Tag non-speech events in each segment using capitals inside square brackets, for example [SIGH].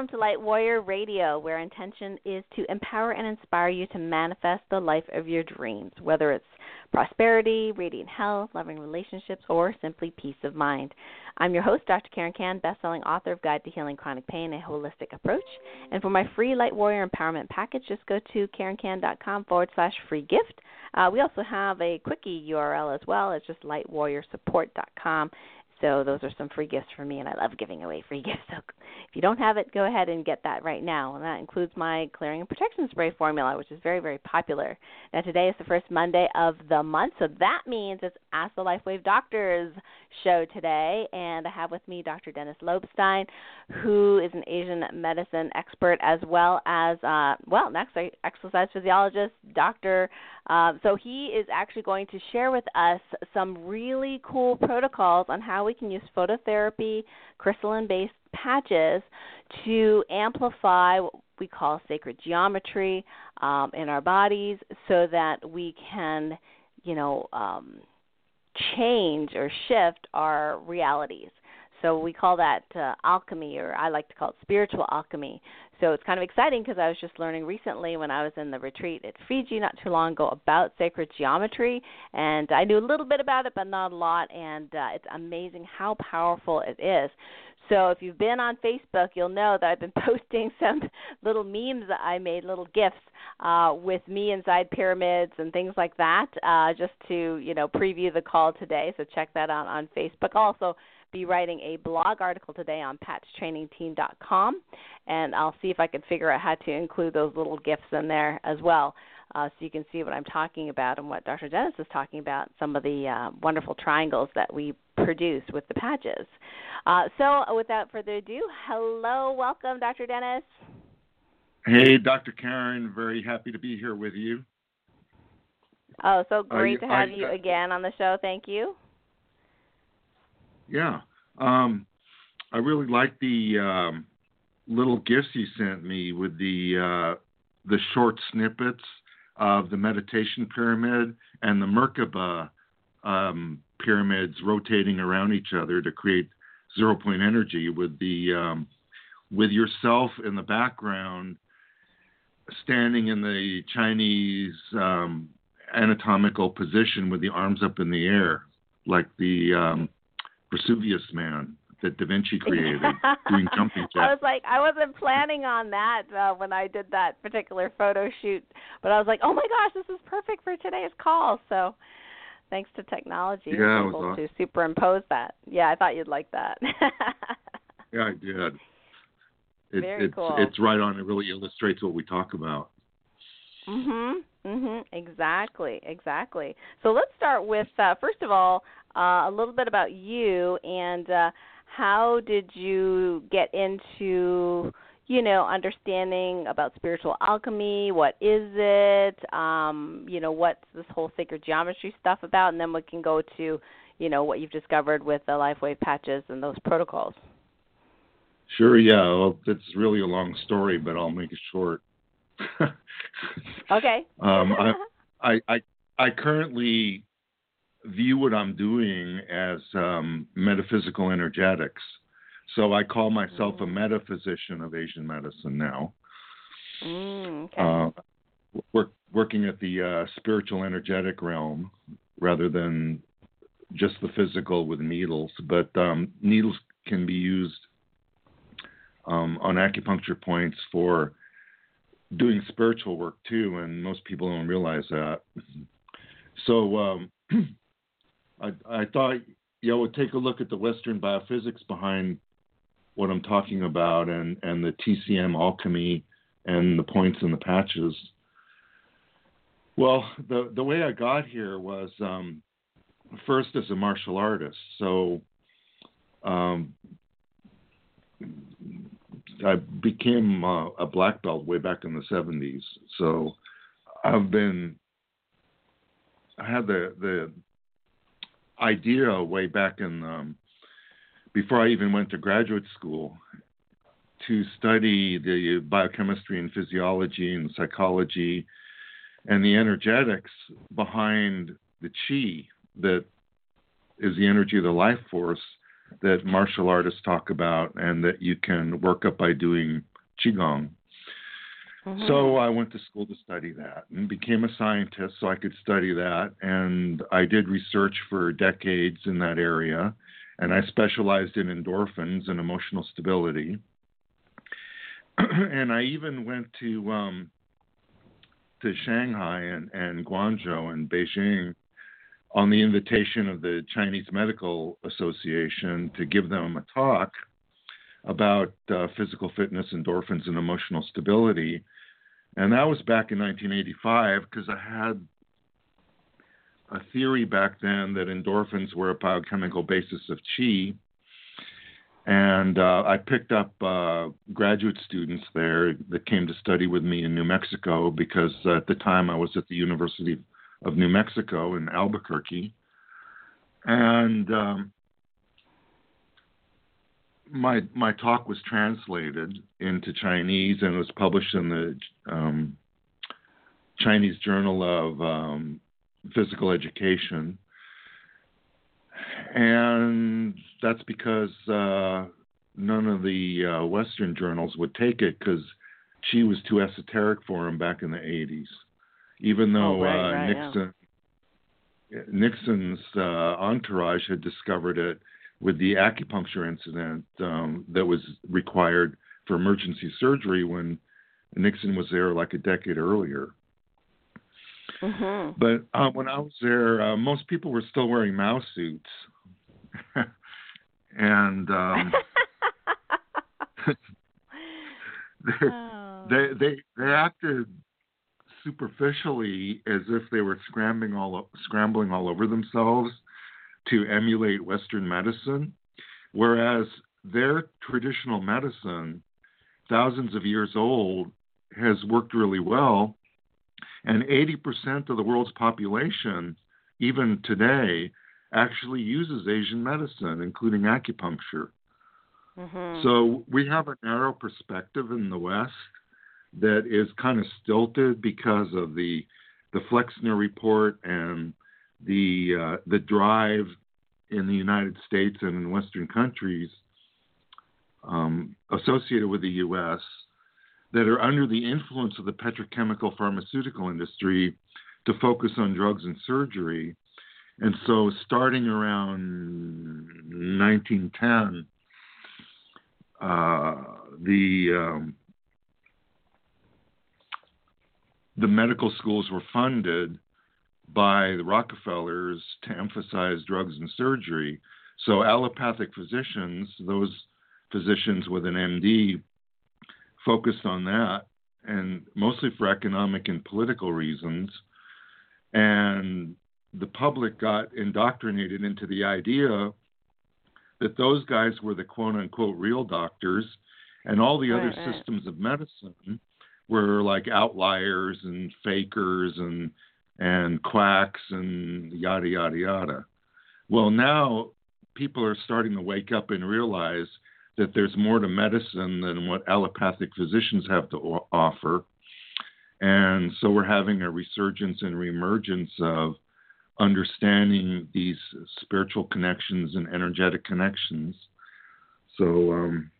welcome to Light Warrior Radio, where intention is to empower and inspire you to manifest the life of your dreams, whether it's prosperity, radiant health, loving relationships, or simply peace of mind. I'm your host, Dr. Karen Kan, best-selling author of Guide to Healing Chronic Pain, a holistic approach. And for my free Light Warrior Empowerment Package, just go to karenkan.com forward slash free gift. Uh, we also have a quickie URL as well. It's just lightwarriorsupport.com. So those are some free gifts for me, and I love giving away free [LAUGHS] gifts. So if you don't have it, go ahead and get that right now. And that includes my clearing and protection spray formula, which is very, very popular. Now today is the first Monday of the month, so that means it's Ask the LifeWave Doctors show today, and I have with me Dr. Dennis Lobstein, who is an Asian medicine expert as well as uh, well, an exercise physiologist, doctor. Uh, so he is actually going to share with us some really cool protocols on how we can use phototherapy, crystalline-based patches to amplify what we call sacred geometry um, in our bodies, so that we can, you know. Um, change or shift our realities. So we call that uh, alchemy, or I like to call it spiritual alchemy. So it's kind of exciting because I was just learning recently when I was in the retreat at Fiji not too long ago about sacred geometry, and I knew a little bit about it, but not a lot. And uh, it's amazing how powerful it is. So if you've been on Facebook, you'll know that I've been [LAUGHS] posting some little memes that I made, little gifs uh, with me inside pyramids and things like that, uh, just to you know preview the call today. So check that out on Facebook. Also be writing a blog article today on patchtrainingteam.com, and I'll see if I can figure out how to include those little gifts in there as well. Uh, so you can see what I'm talking about and what Dr. Dennis is talking about, some of the uh, wonderful triangles that we produce with the patches. Uh, so without further ado, hello, welcome, Dr. Dennis. Hey, Dr. Karen, very happy to be here with you. Oh, so great to have you again on the show. Thank you. Yeah. Um, I really like the um, little gifts you sent me with the uh, the short snippets of the meditation pyramid and the Merkaba um, pyramids rotating around each other to create zero point energy with the um, with yourself in the background standing in the Chinese um, anatomical position with the arms up in the air, like the um, Vesuvius man that Da Vinci [LAUGHS] created, doing jumping jacks. [LAUGHS] I was like, I wasn't planning on that uh, when I did that particular photo shoot, but I was like, oh my gosh, this is perfect for today's call. So, thanks to technology, yeah, I was able awesome. to superimpose that. Yeah, I thought you'd like that. [LAUGHS] yeah, I did. It, Very it's, cool. It's right on. It really illustrates what we talk about. Mhm. Mhm. Exactly. Exactly. So let's start with uh, first of all uh, a little bit about you and uh, how did you get into you know understanding about spiritual alchemy? What is it? Um you know what's this whole sacred geometry stuff about? And then we can go to you know what you've discovered with the LifeWave patches and those protocols. Sure yeah. Well it's really a long story but i'll make it short. [LAUGHS] Okay. Um I, [LAUGHS] I i i currently view what I'm doing as um, metaphysical energetics. So I call myself mm. a metaphysician of Asian medicine now. Mm, okay. uh, work, working at the uh, spiritual energetic realm rather than just the physical with needles. But um, needles can be used um, on acupuncture points for doing spiritual work too, and most people don't realize that. So um, [CLEARS THROAT] I, thought you know, would take a look at the Western biophysics behind what I'm talking about and, and the TCM alchemy and the points and the patches. Well, the, the way I got here was um, first as a martial artist. So um, I became a black belt way back in the 70s. So I've been, I had the, the idea way back in um, before I even went to graduate school to study the biochemistry and physiology and psychology and the energetics behind the chi that is the energy of the life force that martial artists talk about and that you can work up by doing qigong. Mhm. So I went to school to study that and became a scientist so I could study that. And I did research for decades in that area. And I specialized in endorphins and emotional stability. [CLEARS THROAT] and I even went to um, to Shanghai and, and Guangzhou and Beijing on the invitation of the Chinese Medical Association to give them a talk about uh, physical fitness, endorphins, and emotional stability. And that was back in 1985 because I had a theory back then that endorphins were a biochemical basis of chi. And uh, I picked up uh, graduate students there that came to study with me in New Mexico because at the time I was at the University of New Mexico in Albuquerque. And um, my my talk was translated into Chinese and was published in the um, Chinese Journal of um, Physical Education, and that's because uh, none of the uh, Western journals would take it because chi was too esoteric for him back in the 80s. Even though Oh, right, uh, right, yeah. Nixon Nixon's uh, entourage had discovered it with the acupuncture incident um, that was required for emergency surgery when Nixon was there like a decade earlier. Mhm. But uh, when I was there, uh, most people were still wearing Mao suits, [LAUGHS] and um, they, [LAUGHS] Oh. they they they acted superficially as if they were scrambling all scrambling all over themselves to emulate Western medicine, whereas their traditional medicine, thousands of years old, has worked really well, and 80% of the world's population, even today, actually uses Asian medicine, including acupuncture. Mhm. So we have a narrow perspective in the West that is kind of stilted because of the the Flexner report and the uh, the drive in the United States and in Western countries um, associated with the U.S. that are under the influence of the petrochemical pharmaceutical industry to focus on drugs and surgery. And so, starting around 1910, uh, the um, the medical schools were funded by the Rockefellers to emphasize drugs and surgery. So allopathic physicians, those physicians with an MD, focused on that, and mostly for economic and political reasons. And the public got indoctrinated into the idea that those guys were the quote unquote real doctors, and all the other Right, right. systems of medicine were like outliers and fakers and and quacks and yada yada yada. Well, now people are starting to wake up and realize that there's more to medicine than what allopathic physicians have to o- offer. And so we're having a resurgence and reemergence of understanding these spiritual connections and energetic connections. So um,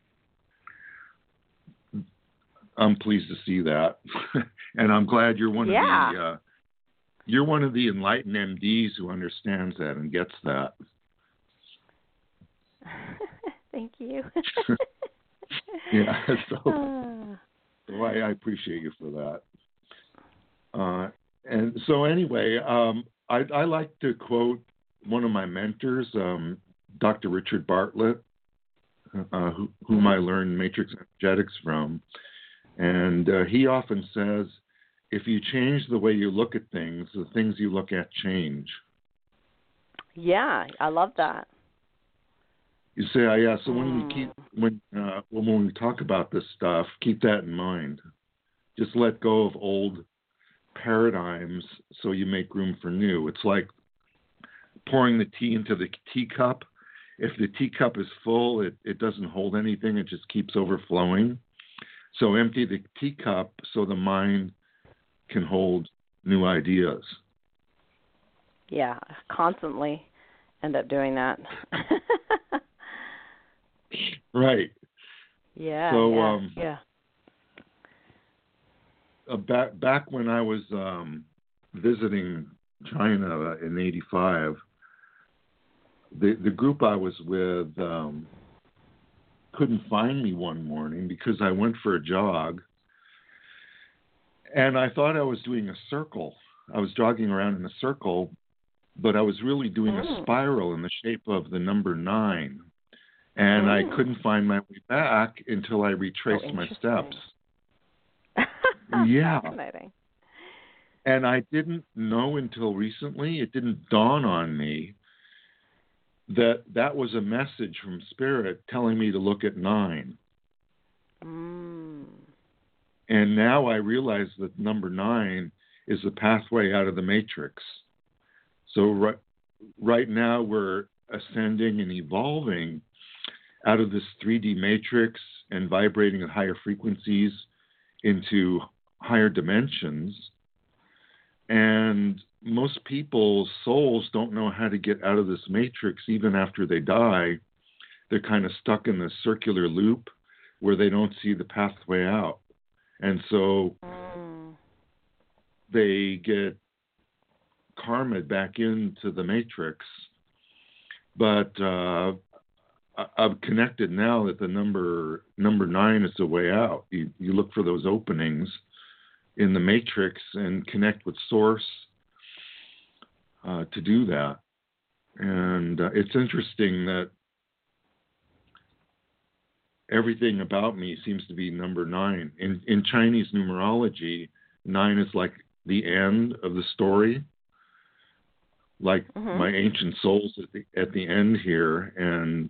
I'm pleased to see that, [LAUGHS] and I'm glad you're one Yeah. of the uh, you're one of the enlightened MDs who understands that and gets that. [LAUGHS] Thank you. [LAUGHS] Yeah, [LAUGHS] so, [SIGHS] so I, I appreciate you for that. Uh, and so anyway, um, I, I like to quote one of my mentors, um, Dr. Richard Bartlett, uh, who, whom I learned matrix energetics from. And uh, he often says, if you change the way you look at things, the things you look at change. yeah, I love that. You say, oh, yeah. So when Mm. we keep when uh, when we talk about this stuff, keep that in mind. Just let go of old paradigms so you make room for new. It's like pouring the tea into the teacup. If the teacup is full, it, it doesn't hold anything. It just keeps overflowing. So empty the teacup so the mind can hold new ideas. Yeah, constantly end up doing that. [LAUGHS] Right. yeah. So, yeah, um, yeah. uh, back back when I was um, visiting China in '85, the the group I was with um, couldn't find me one morning because I went for a jog, and I thought I was doing a circle. I was jogging around in a circle, but I was really doing a spiral in the shape of the number nine. And. I couldn't find my way back until I retraced Oh, my steps. [LAUGHS] Yeah. Fascinating. And I didn't know until recently, it didn't dawn on me that that was a message from Spirit telling me to look at nine. Mm. And now I realize that number nine is the pathway out of the matrix. So right, right now we're ascending and evolving out of this 3D matrix and vibrating at higher frequencies into higher dimensions. And most people's souls don't know how to get out of this matrix even after they die. They're kind of stuck in this circular loop where they don't see the pathway out. And so Mm. they get karma back into the matrix. But uh, I've connected now that the number number nine is the way out. You you look for those openings in the matrix and connect with source uh, to do that. And uh, it's interesting that everything about me seems to be number nine. In in Chinese numerology, nine is like the end of the story. Like Mhm. my ancient souls at the at the end here, and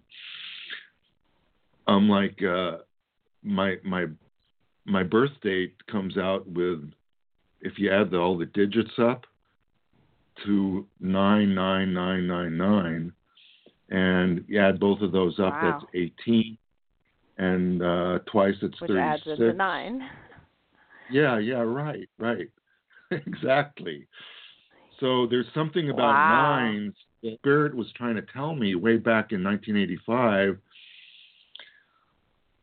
I'm like uh, my my my birth date comes out with if you add the, all the digits up to nine nine nine nine nine, and you add both of those up, Wow. that's eighteen, and uh, twice it's Which thirty adds six. into nine. Yeah, yeah, right, right. [LAUGHS] exactly. So there's something about Wow. nines that Spirit was trying to tell me way back in 1985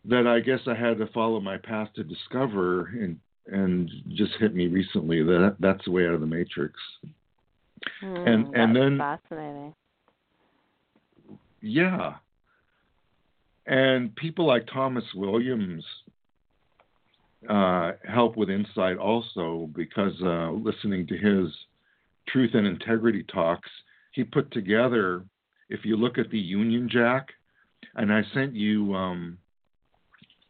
that I guess I had to follow my path to discover and and just hit me recently that that's the way out of the matrix. Mm, And- and then- fascinating. Yeah. And people like Thomas Williams uh, help with insight also because uh, listening to his truth and integrity talks, he put together, if you look at the Union Jack, and I sent you um,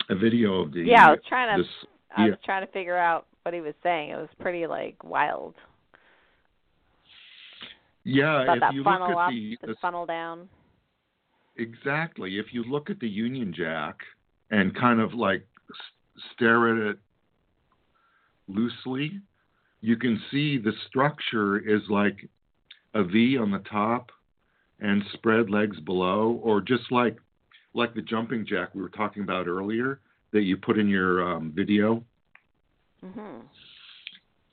a video of the yeah, I was trying to. this I yeah. was trying to figure out what he was saying. It was pretty like wild. yeah if that you funnel look at up, the the funnel down. Exactly. If you look at the Union Jack and kind of like s- stare at it loosely, you can see the structure is like a V on the top and spread legs below, or just like like the jumping jack we were talking about earlier that you put in your um, video Mhm.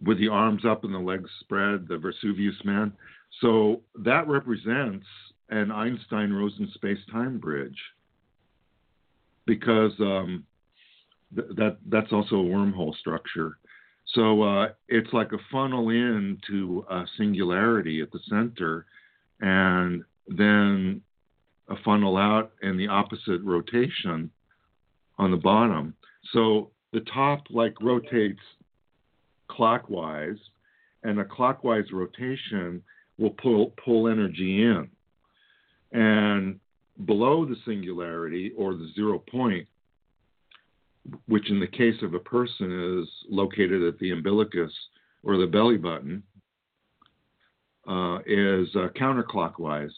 with the arms up and the legs spread, the Vesuvius man. So that represents an Einstein Rosen space time bridge because um, th- that that's also a wormhole structure. So uh, it's like a funnel in to a singularity at the center, and then a funnel out in the opposite rotation on the bottom. So the top like rotates clockwise, and a clockwise rotation will pull pull energy in. And below the singularity or the zero point, which in the case of a person is located at the umbilicus or the belly button, uh, is uh, counterclockwise.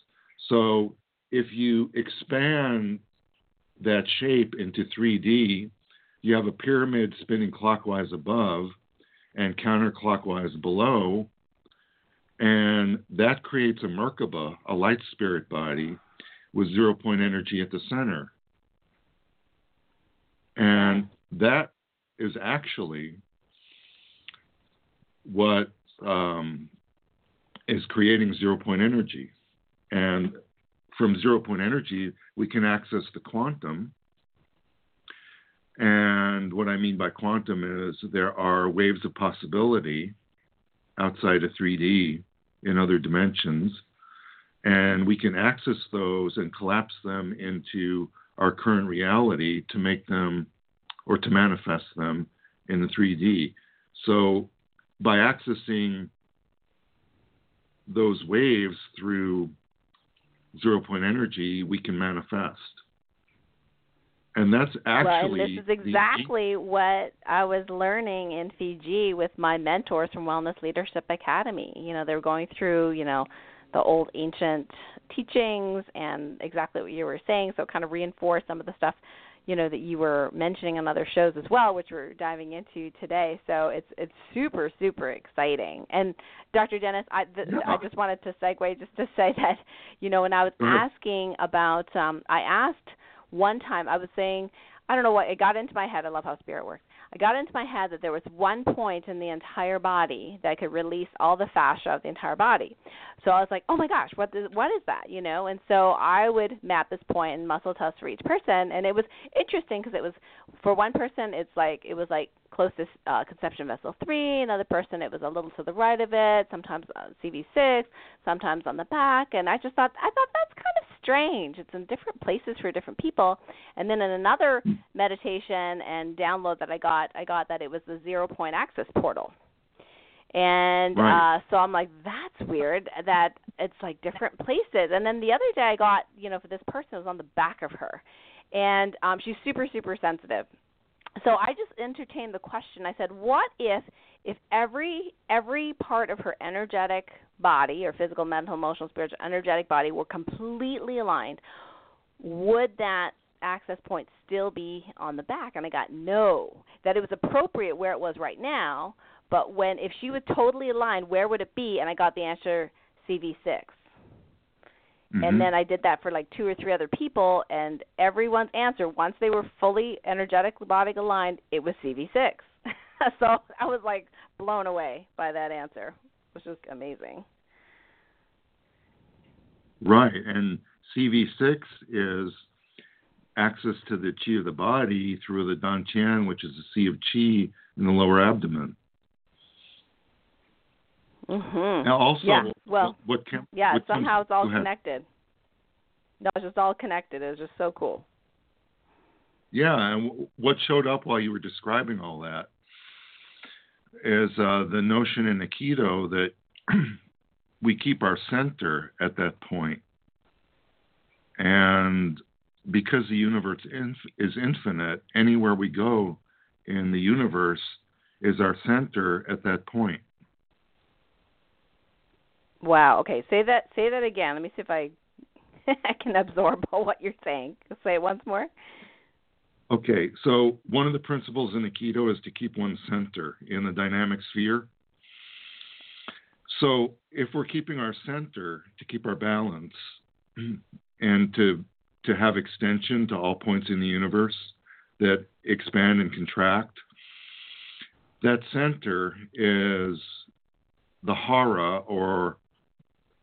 So if you expand that shape into 3D, you have a pyramid spinning clockwise above and counterclockwise below, and that creates a Merkaba, a light spirit body, with zero point energy at the center. And that is actually what um, is creating zero point energy. And from zero point energy, we can access the quantum. And what I mean by quantum is there are waves of possibility outside of 3D in other dimensions, and we can access those and collapse them into our current reality to make them or to manifest them in the 3D. So by accessing those waves through zero point energy, we can manifest. And that's actually. Well, and this is exactly the... what I was learning in Fiji with my mentors from Wellness Leadership Academy. You know, they were going through, you know, the old ancient teachings and exactly what you were saying, so it kind of reinforced some of the stuff you know that you were mentioning on other shows as well, which we're diving into today. So it's it's super super exciting. And Dr. Dennis, I th- I just wanted to segue just to [LAUGHS] say that you know when I was asking about, um, I asked one time I was saying I don't know what it got into my head. I love how spirit works. I got into my head that there was one point in the entire body that could release all the fascia of the entire body. So I was like, oh my gosh, what is, what is that? You know, and so I would map this point in muscle test for each person, and it was interesting because it was for one person, it's like it was like closest uh, conception vessel three. Another person, it was a little to the right of it. Sometimes uh, CV6, sometimes on the back, and I just thought I thought that's kind of strange. It's in different places for different people. And then in another meditation and download that I got, I got that it was the zero point access portal. And right. uh so I'm like, that's weird that it's like different places. And then the other day I got, you know, for this person it was on the back of her. And um she's super, super sensitive so I just entertained the question. I said, "What if if every every part of her energetic body or physical, mental, emotional, spiritual, energetic body were completely aligned? Would that access point still be on the back?" And I got no. That it was appropriate where it was right now, but when if she was totally aligned, where would it be? And I got the answer CV6. Mm-hmm. And then I did that for like two or three other people, and everyone's answer, once they were fully energetic, body aligned, it was CV6. [LAUGHS] so I was like blown away by that answer, which was amazing. Right, and CV6 is access to the chi of the body through the dantian, which is the sea of chi in the lower abdomen. Mm-hmm. Now, also, yeah. well, what, can, yeah, what somehow it's all connected. No, it's just all connected. It was just so cool. Yeah, and what showed up while you were describing all that is uh, the notion in Aikido that [CLEARS THROAT] we keep our center at that point. And because the universe is infinite, anywhere we go in the universe is our center at that point. Wow. Okay. Say that. Say that again. Let me see if I [LAUGHS] I can absorb all [LAUGHS] what you're saying. Say it once more. Okay. So one of the principles in Aikido is to keep one center in the dynamic sphere. So if we're keeping our center to keep our balance [CLEARS THROAT] and to to have extension to all points in the universe that expand and contract, that center is the hara or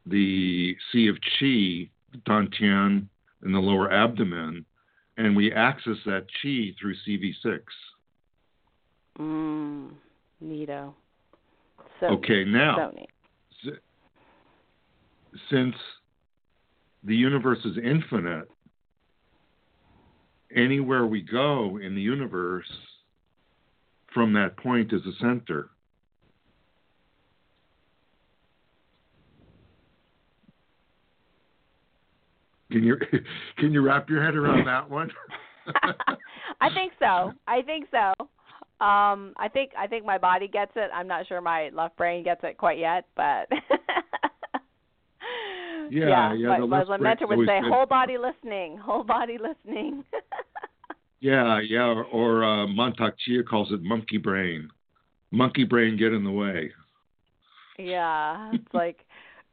the Sea of Chi, Dantian, in the lower abdomen, and we access that Chi through CV6. Mm, neato. So okay, now, so since the universe is infinite, anywhere we go in the universe from that point is a center. Can you [LAUGHS] can you wrap your head around that one? [LAUGHS] I think so. I think so. Um, I think I think my body gets it. I'm not sure my left brain gets it quite yet, but [LAUGHS] yeah, yeah. yeah my, my mentor would say, "Whole body listening, whole body listening." yeah, yeah. Or, or uh, Mantak Chia calls it monkey brain. Monkey brain get in the way. Yeah, it's like,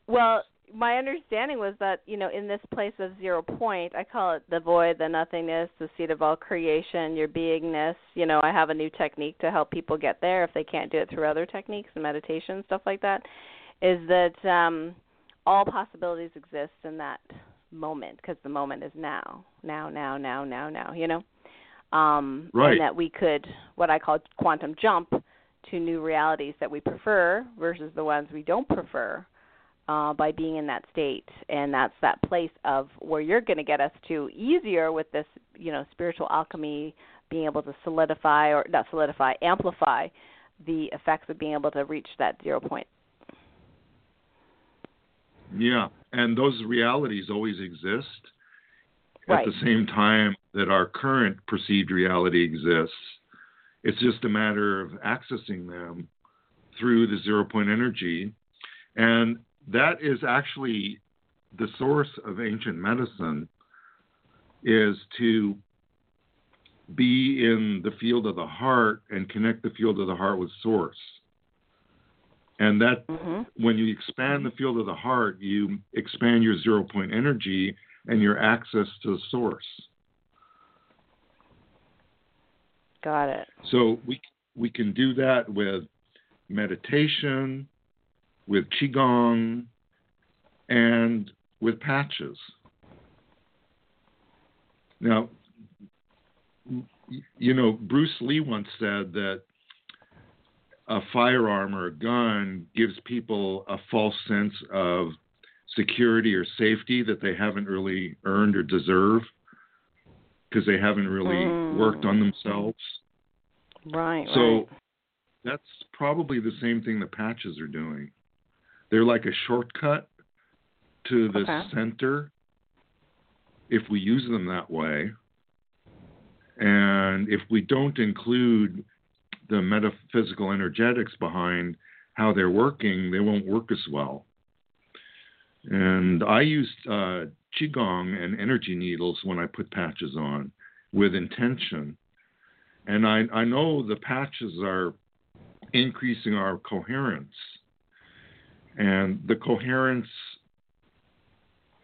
well, my understanding was that you know in this place of zero point i call it the void the nothingness the seat of all creation your beingness. You know i have a new technique to help people get there if they can't do it through other techniques and meditation stuff like that is that um all possibilities exist in that moment because the moment is now now now now now now you know? Um, right. And that we could, what I call quantum jump, to new realities that we prefer versus the ones we don't prefer uh, by being in that state. And that's that place of where you're going to get us to easier with this, you know, spiritual alchemy, being able to solidify or not solidify, amplify the effects of being able to reach that zero point. Yeah, and those realities always exist right. at the same time that our current perceived reality exists. It's just a matter of accessing them through the zero point energy. And that is actually the source of ancient medicine is to be in the field of the heart and connect the field of the heart with source. And that mm-hmm. when you expand the field of the heart, you expand your zero point energy and your access to the source. Got it. So we we can do that with meditation, with qigong, and with patches. Now, you know, Bruce Lee once said that a firearm or a gun gives people a false sense of security or safety that they haven't really earned or deserve because they haven't really mm. worked on themselves. Right. So right. that's probably the same thing the patches are doing. They're like a shortcut to the okay. center if we use them that way. And if we don't include the metaphysical energetics behind how they're working, they won't work as well. And I used uh, qigong and energy needles when I put patches on with intention. And I, I know the patches are increasing our coherence. And the coherence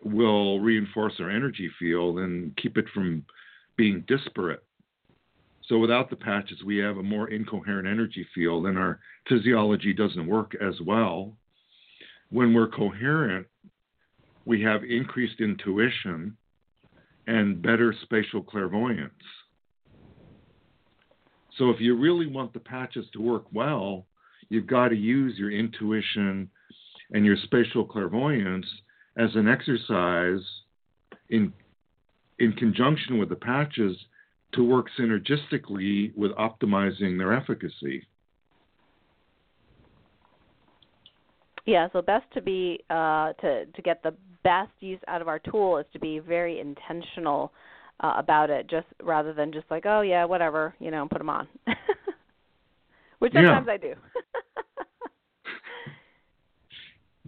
will reinforce our energy field and keep it from being disparate. So without the patches, we have a more incoherent energy field, and our physiology doesn't work as well. When we're coherent, we have increased intuition and better spatial clairvoyance. So if you really want the patches to work well, you've got to use your intuition and your spatial clairvoyance as an exercise in in conjunction with the patches to work synergistically with optimizing their efficacy. Yeah, so best to be uh, to to get the best use out of our tool is to be very intentional uh, about it, just rather than just like, oh yeah, whatever, you know, put them on, [LAUGHS] which sometimes yeah. I do. [LAUGHS]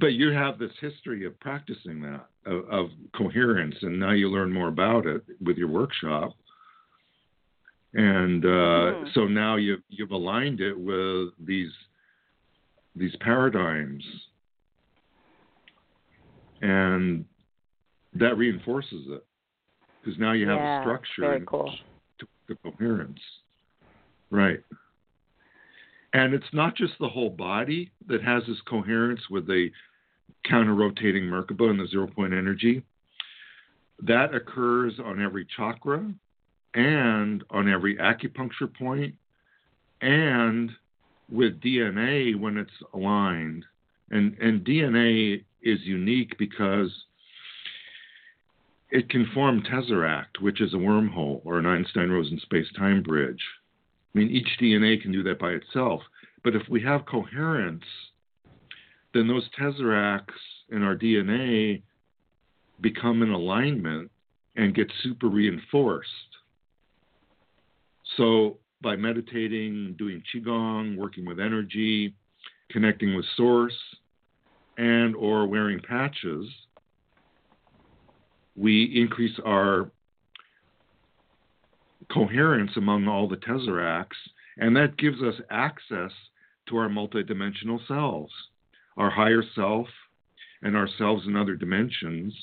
but you have this history of practicing that of, of, coherence, and now you learn more about it with your workshop, and uh, mm-hmm. so now you've you've aligned it with these these paradigms, and that reinforces it because now you have yeah, a structure cool. to the coherence, right? And it's not just the whole body that has this coherence with the counter rotating Merkaba and the zero point energy. That occurs on every chakra and on every acupuncture point and with DNA when it's aligned. And, and DNA is unique because it can form tesseract, which is a wormhole or an Einstein Rosen space time bridge. I mean, each DNA can do that by itself. But if we have coherence, then those tesseracts in our DNA become in alignment and get super reinforced. So by meditating, doing qigong, working with energy, connecting with source, and or wearing patches, we increase our coherence among all the tesseracts, and that gives us access to our multidimensional selves, our higher self, and ourselves in other dimensions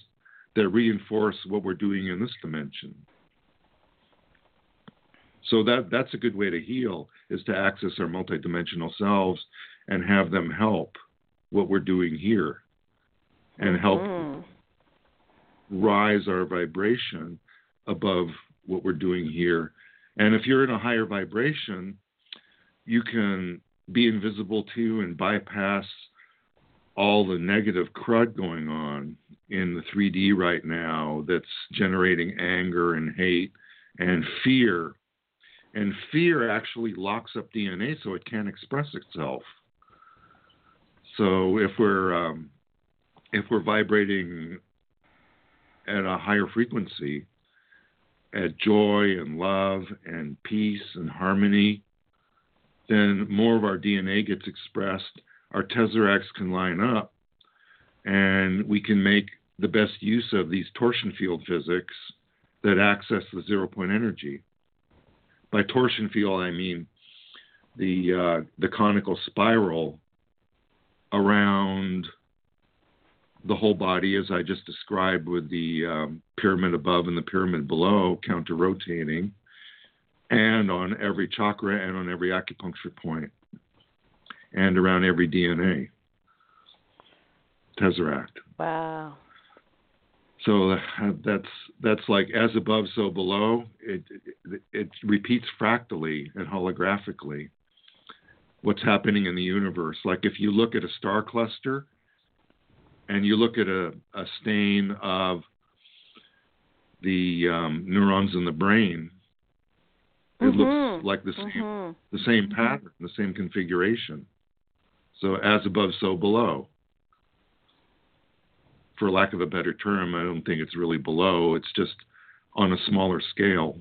that reinforce what we're doing in this dimension. So that that's a good way to heal is to access our multidimensional selves and have them help what we're doing here and help mm-hmm. rise our vibration above what we're doing here And if you're in a higher vibration, you can be invisible to and bypass all the negative crud going on in the 3D right now that's generating anger and hate and fear. And fear actually locks up DNA so it can't express itself. So if we're um, if we're vibrating at a higher frequency, at joy and love and peace and harmony, then more of our DNA gets expressed. Our tesseracts can line up, and we can make the best use of these torsion field physics that access the zero point energy. By torsion field, I mean the uh, the conical spiral around the whole body, as I just described, with the um, pyramid above and the pyramid below counter rotating, and on every chakra and on every acupuncture point, and around every DNA. Tesseract. Wow. So that's that's like as above, so below. It, it, it repeats fractally and holographically what's happening in the universe. Like if you look at a star cluster and you look at a, a stain of the um, neurons in the brain, it mm-hmm. looks like the same mm-hmm. the same pattern, the same configuration. So as above, so below. For lack of a better term, I don't think it's really below. It's just on a smaller scale.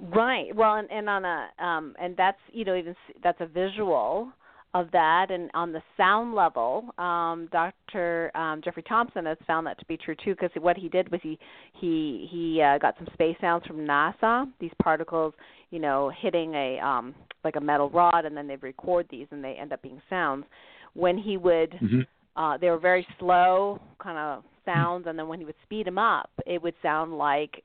Right. Well, and, and on a um, and that's you know even that's a visual of that, and on the sound level, um, Dr. Um, Jeffrey Thompson has found that to be true too. Because what he did was he he he uh, got some space sounds from NASA. These particles, you know, hitting a um, like a metal rod, and then they record these, and they end up being sounds. When he would, mm-hmm. uh, they were very slow kind of sounds, and then when he would speed them up, it would sound like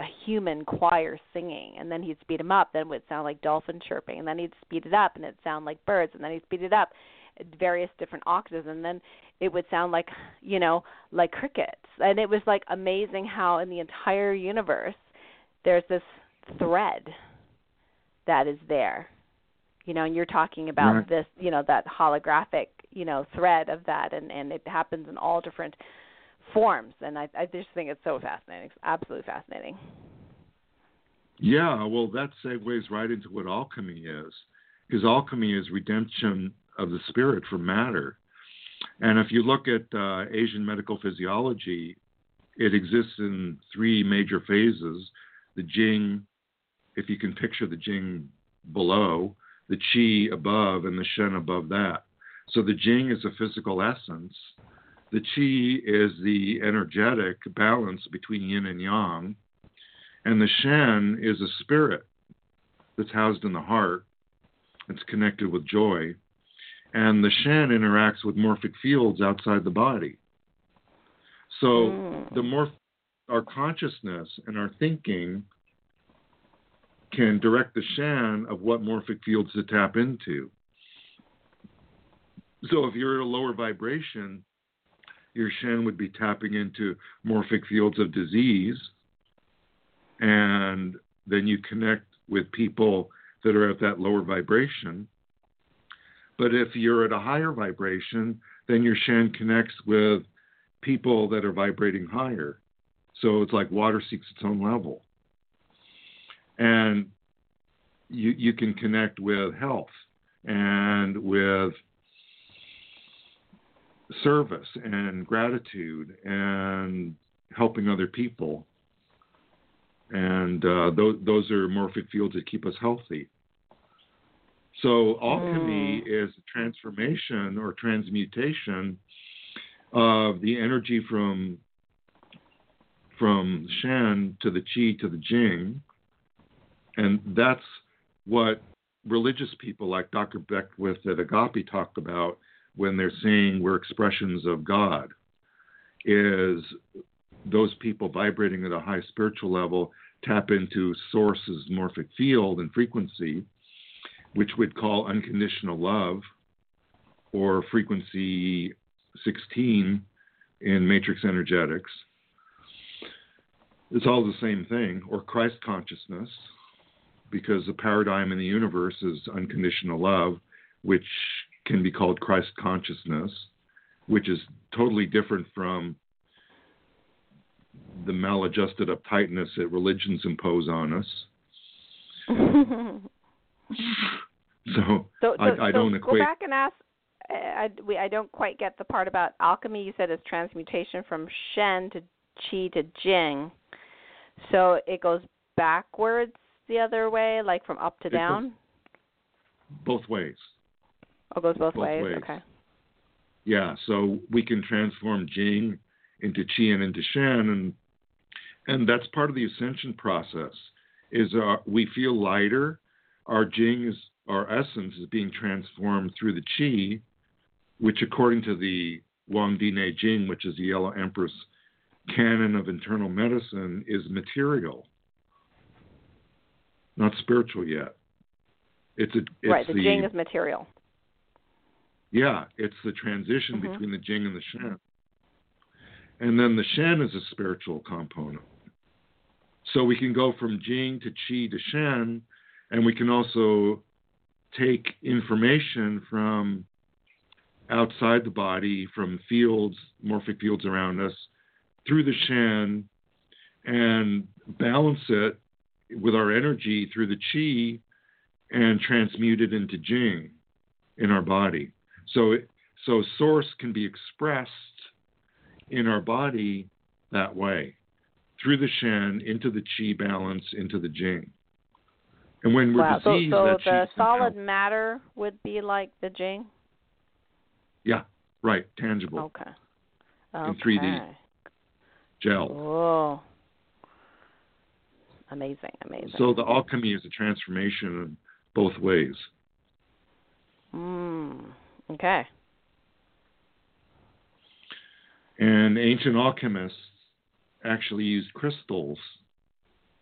a human choir singing and then he'd speed them up then it would sound like dolphin chirping and then he'd speed it up and it'd sound like birds and then he'd speed it up various different octaves and then it would sound like you know like crickets and it was like amazing how in the entire universe there's this thread that is there you know and you're talking about right. this you know that holographic you know thread of that and and it happens in all different forms, and I, I just think it's so fascinating. It's absolutely fascinating. Yeah, well, that segues right into what alchemy is, because alchemy is redemption of the spirit from matter. And if you look at uh, Asian medical physiology, it exists in three major phases the Jing, if you can picture the Jing below, the Qi above, and the Shen above that. So the Jing is a physical essence, the qi is the energetic balance between yin and yang, and the shen is a spirit that's housed in the heart. It's connected with joy. And the shen interacts with morphic fields outside the body. So mm. the more our consciousness and our thinking can direct the shen of what morphic fields to tap into. So if you're at a lower vibration, your Shen would be tapping into morphic fields of disease. And then you connect with people that are at that lower vibration. But if you're at a higher vibration, then your Shen connects with people that are vibrating higher. So it's like water seeks its own level. And you, you can connect with health and with service and gratitude and helping other people. And uh, those, those are morphic fields that keep us healthy. So, alchemy mm. is transformation or transmutation of the energy from from Shen to the Qi to the Jing. And that's what religious people like Dr. Beckwith at Agape talk about when they're saying we're expressions of God is those people vibrating at a high spiritual level tap into source's morphic field and frequency, which would call unconditional love or frequency 16 in matrix energetics. It's all the same thing, or Christ consciousness, because the paradigm in the universe is unconditional love, which can be called Christ consciousness, which is totally different from the maladjusted uptightness that religions impose on us. [LAUGHS] so, so, I, I so don't go equate. back and ask. Uh, I, we, I don't quite get the part about alchemy. You said it's transmutation from Shen to Qi to Jing. So it goes backwards the other way, like from up to It down. both ways. Oh, it goes both, both ways. Okay. Yeah, so we can transform Jing into Qi and into Shen, and and that's part of the ascension process. Is uh, we feel lighter, our Jing is our essence is being transformed through the Qi, which according to the Huang Di Nei Jing, which is the Yellow Emperor's canon of internal medicine, is material, not spiritual yet. It's a it's right. The, Jing is material. Yeah, it's the transition Mhm. between the Jing and the Shen. And then the Shen is a spiritual component. So we can go from Jing to Qi to Shen, and we can also take information from outside the body, from fields, morphic fields around us, through the Shen, and balance it with our energy through the Qi and transmute it into Jing in our body. So, so source can be expressed in our body that way, through the Shen into the Qi balance into the Jing. And when we're wow. So, diseased, so that the solid matter would be like the Jing. yeah, right, tangible Okay. okay. In 3D. Okay. gel. Whoa. Amazing, amazing. So the alchemy is a transformation in both ways. Mm. Okay. And ancient alchemists actually used crystals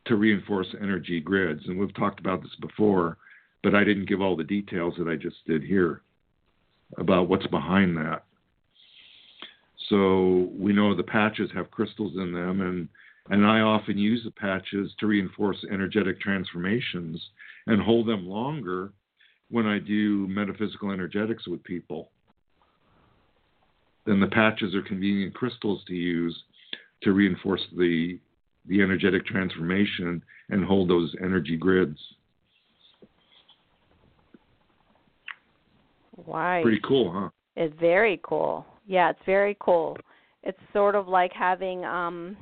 to reinforce energy grids. And we've talked about this before, but I didn't give all the details that I just did here about what's behind that. So we know the patches have crystals in them, and, and I often use the patches to reinforce energetic transformations and hold them longer when I do metaphysical energetics with people then the patches are convenient crystals to use to reinforce the the energetic transformation and hold those energy grids. Right. Pretty cool, huh? It's very cool. Yeah, it's very cool. It's sort of like having um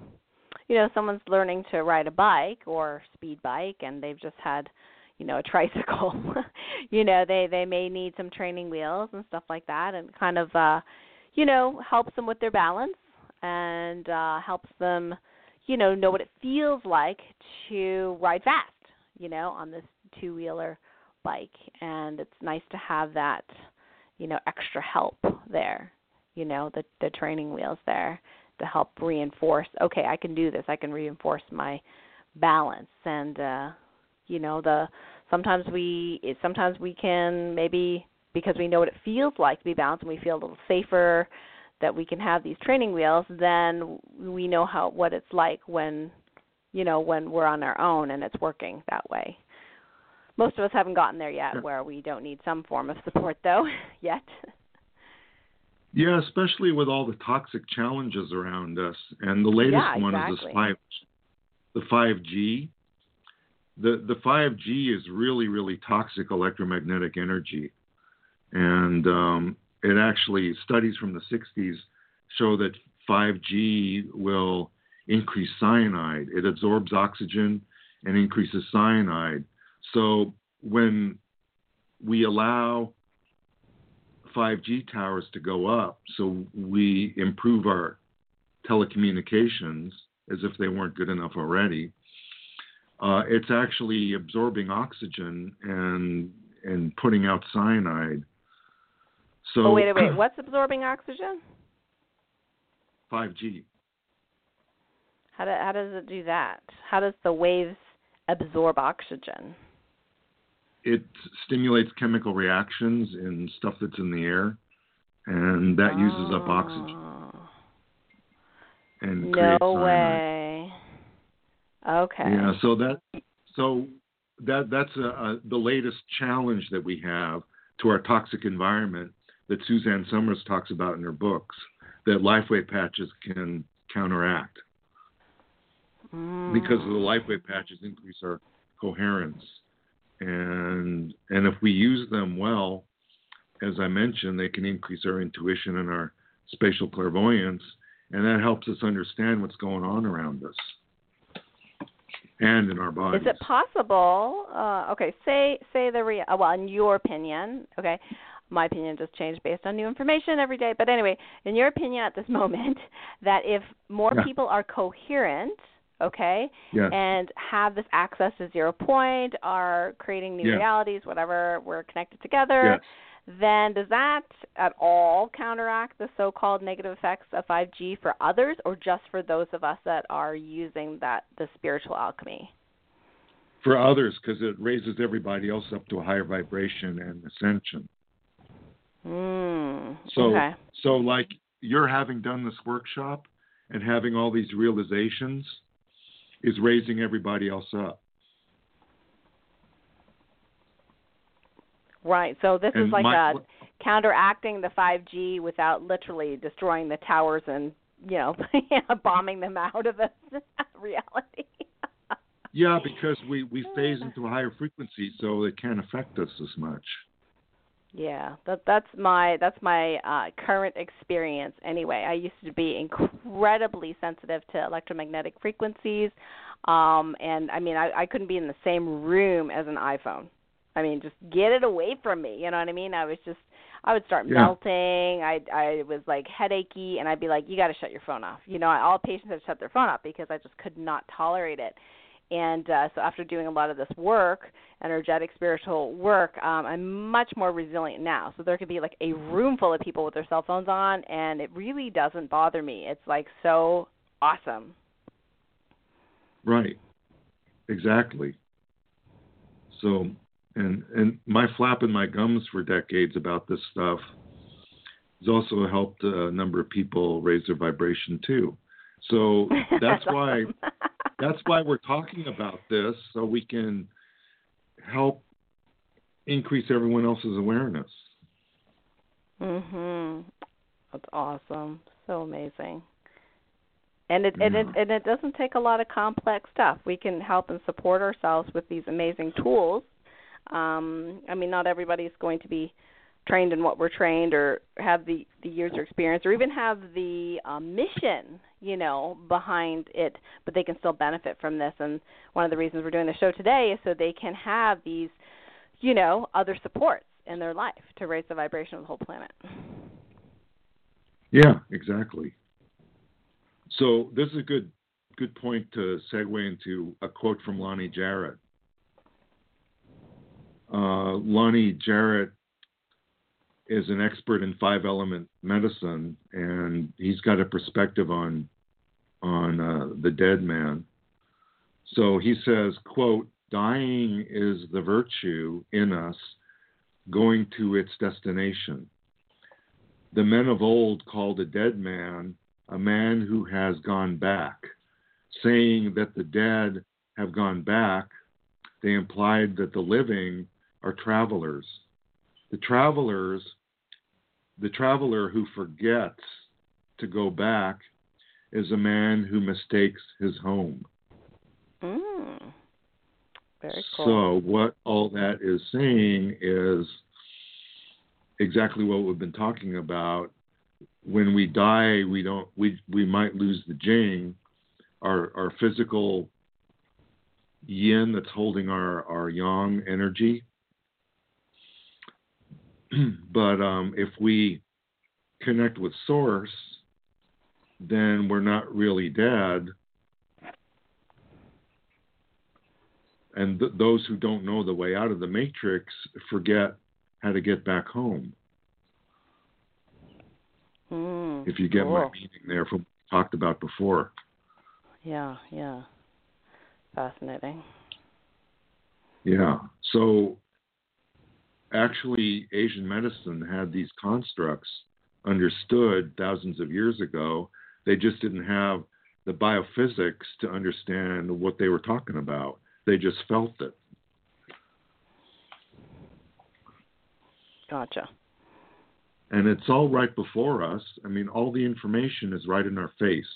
you know, someone's learning to ride a bike or speed bike and they've just had, you know, a tricycle. [LAUGHS] you know, they they may need some training wheels and stuff like that and kind of uh you know, helps them with their balance and uh helps them, you know, know what it feels like to ride fast, you know, on this two-wheeler bike and it's nice to have that, you know, extra help there, you know, the the training wheels there to help reinforce, okay, I can do this. I can reinforce my balance and uh you know, the sometimes we it, sometimes we can maybe because we know what it feels like to be balanced and we feel a little safer that we can have these training wheels, then we know how what it's like when you know when we're on our own and it's working that way. Most of us haven't gotten there yet Sure. where we don't need some form of support though [LAUGHS] yet. Yeah, especially with all the toxic challenges around us. And the latest Yeah, one is exactly. this five the five G. The the five G is really, really toxic electromagnetic energy. And um, it actually studies from the sixties show that five G will increase cyanide. It absorbs oxygen and increases cyanide. So when we allow 5G towers to go up, so we improve our telecommunications as if they weren't good enough already. Uh, it's actually absorbing oxygen and and putting out cyanide. So oh wait, wait, [CLEARS THROAT] what's absorbing oxygen? 5G. How do, how does it do that? How does the waves absorb oxygen? It stimulates chemical reactions in stuff that's in the air, and that uses up oxygen Oh. and No way. Okay. Yeah. So that so that that's a, a, the latest challenge that we have to our toxic environment that Suzanne Somers talks about in her books that LifeWave patches can counteract. Mm. Because the LifeWave patches increase our coherence, and and if we use them well, as I mentioned, they can increase our intuition and our spatial clairvoyance, and that helps us understand what's going on around us and in our bodies. Is it possible? Uh, okay, say say the rea- uh, well, in your opinion, okay, my opinion just changed based on new information every day. But anyway, in your opinion at this [LAUGHS] moment, that if more Yeah. people are coherent, okay, Yes. and have this access to zero point, are creating new realities, whatever, we're connected together. Yes. Then does that at all counteract the so-called negative effects of 5G for others, or just for those of us that are using that the spiritual alchemy? For others, because it raises everybody else up to a higher vibration and ascension. Mm, So, okay. so like you're having done this workshop and having all these realizations is raising everybody else up. Right. So this And is like my- a counteracting the 5G without literally destroying the towers and you know [LAUGHS] bombing them out of the [LAUGHS] reality. Yeah, because we we phase into a higher frequency, so it can't affect us as much. Yeah, that that's my that's my uh current experience anyway. I used to be incredibly sensitive to electromagnetic frequencies. Um and I mean I I couldn't be in the same room as an iPhone. I mean just get it away from me, you know what I mean? I was just I would start Yeah. melting. I I was like headachy and I'd be like you got to shut your phone off. You know, all patients had to shut their phone off because I just could not tolerate it. And uh, so after doing a lot of this work, energetic spiritual work, um, I'm much more resilient now. So there could be like a room full of people with their cell phones on, and it really doesn't bother me. It's like so awesome. Right. Exactly. So, and and my flapping my gums for decades about this stuff has also helped a number of people raise their vibration too. So [LAUGHS] that's why awesome. [LAUGHS] that's why we're talking about this so we can help increase everyone else's awareness. mhm. That's awesome. So amazing. And it and it and it doesn't take a lot of complex stuff. We can help and support ourselves with these amazing tools. Um, I mean, not everybody is going to be trained in what we're trained or have the the years of experience or even have the um, mission, you know, behind it, but they can still benefit from this. And one of the reasons we're doing the show today is so they can have these, you know, other supports in their life to raise the vibration of the whole planet. Yeah, exactly. So this is a good good point to segue into a quote from Lonny Jarrett. Uh, Lonny Jarrett is an expert in five element medicine, and he's got a perspective on on uh, the dead man. So he says, "quote Dying is the virtue in us going to its destination." the men of old called a dead man a man who has gone back. Saying that the dead have gone back, they implied that the living are travelers. The travelers, the traveler who forgets to go back is a man who mistakes his home. Mm. Very cool. So, what all that is saying is exactly what we've been talking about. When we die, we don't we we might lose the jing, our our physical yin that's holding our our yang energy. [CLEARS THROAT] but um, if we connect with source, then we're not really dead. And th- those who don't know the way out of the matrix forget how to get back home. Mm, If you get my meaning there from what we talked about before. Yeah, yeah. Fascinating. Yeah. So actually, Asian medicine had these constructs understood thousands of years ago. They just didn't have the biophysics to understand what they were talking about. They just felt it. Gotcha. And it's all right before us. I mean, all the information is right in our face,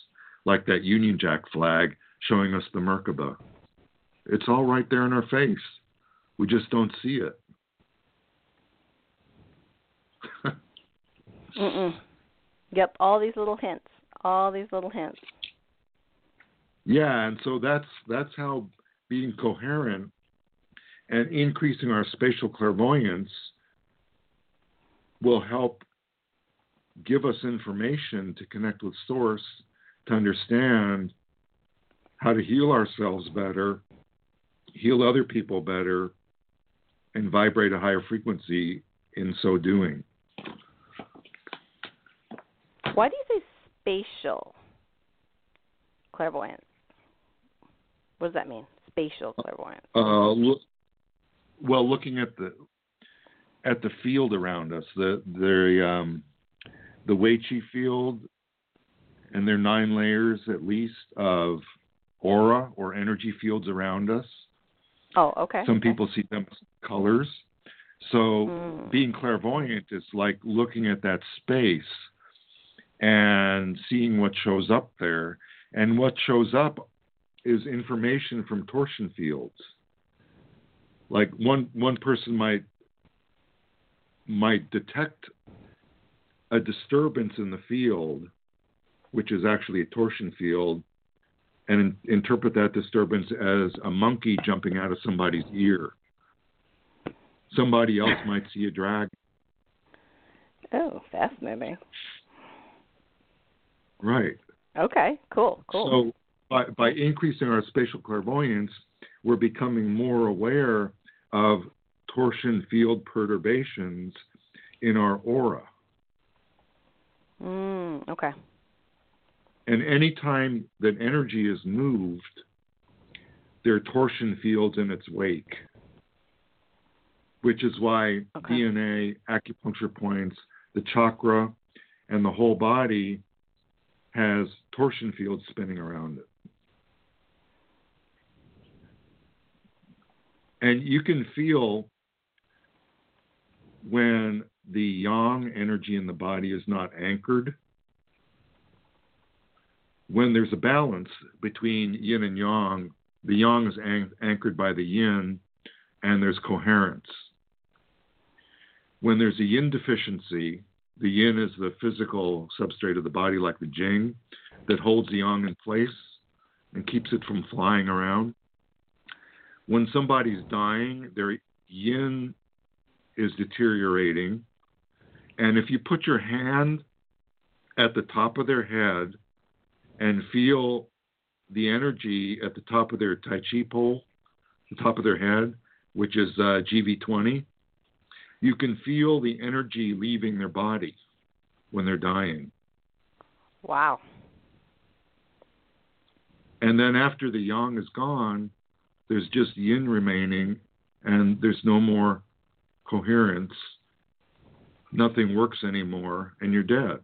like that Union Jack flag showing us the Merkaba. It's all right there in our face. We just don't see it. Mm-mm. Yep, all these little hints. All these little hints. Yeah, and so that's that's how being coherent and increasing our spatial clairvoyance will help give us information to connect with source to understand how to heal ourselves better, heal other people better, and vibrate a higher frequency in so doing. Why do you say spatial clairvoyance? What does that mean? Spatial clairvoyance. Uh, look, well, looking at the at the field around us, the the um, the Wei Chi field, and there are nine layers at least of aura or energy fields around us. Oh, okay. Some okay. people see them as colors. So Mm. being clairvoyant is like looking at that space and seeing what shows up there. And what shows up is information from torsion fields. Like one one person might might detect a disturbance in the field, which is actually a torsion field, and in, interpret that disturbance as a monkey jumping out of somebody's ear. Somebody else might see a dragon. Oh, fascinating. Right. Okay, cool, cool. So by, by increasing our spatial clairvoyance, we're becoming more aware of torsion field perturbations in our aura. mm, okay. And anytime that energy is moved, there are torsion fields in its wake, which is why Okay. DNA, acupuncture points, the chakra, and the whole body has torsion fields spinning around it. And you can feel when the yang energy in the body is not anchored when there's a balance between yin and yang, the yang is an- anchored by the yin and there's coherence. When there's a yin deficiency, the yin is the physical substrate of the body, like the jing, that holds the yang in place and keeps it from flying around. When somebody's dying, their yin is deteriorating. And if you put your hand at the top of their head and feel the energy at the top of their Tai Chi pole, the top of their head, which is uh, GV20, you can feel the energy leaving their body when they're dying. Wow. And then after the yang is gone, there's just yin remaining, and there's no more coherence. Nothing works anymore, and you're dead.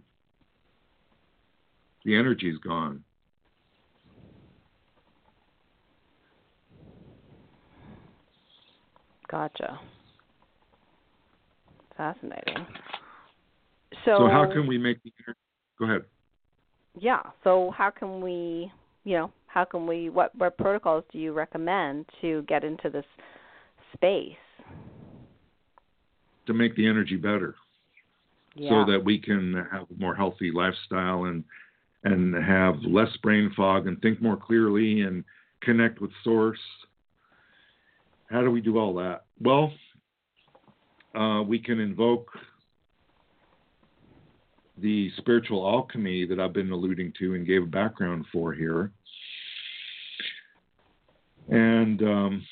The energy's gone. Gotcha. Fascinating. So, So, how can we make the energy? Go ahead. yeah, so how can we, you know, how can we what what protocols do you recommend to get into this space? To make the energy better. Yeah. so that we can have a more healthy lifestyle and and have less brain fog and think more clearly and connect with source. How do we do all that? Well, uh, we can invoke the spiritual alchemy that I've been alluding to and gave a background for here. And um,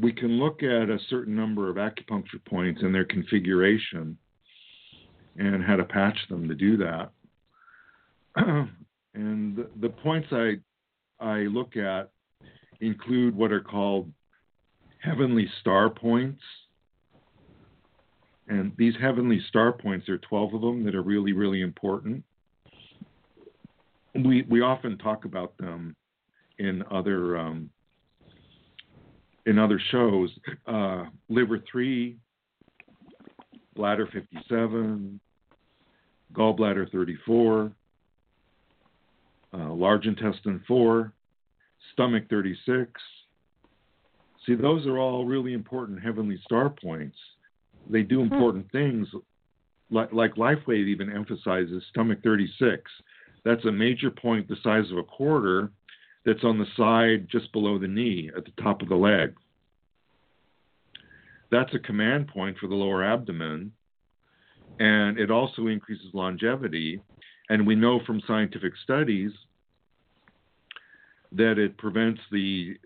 we can look at a certain number of acupuncture points and their configuration and how to patch them to do that. [CLEARS THROAT] and the, the points I I look at include what are called heavenly star points. And these heavenly star points, there are 12 of them that are really, really important. we we often talk about them in other um, in other shows. Uh, liver three, bladder fifty seven, gallbladder thirty four, uh, large intestine four, stomach thirty six. See, those are all really important heavenly star points. They do hmm. important hmm. things, like, like LifeWave even emphasizes stomach 36 that's a major point the size of a quarter that's on the side just below the knee at the top of the leg. That's a command point for the lower abdomen, and it also increases longevity. And we know from scientific studies that it prevents the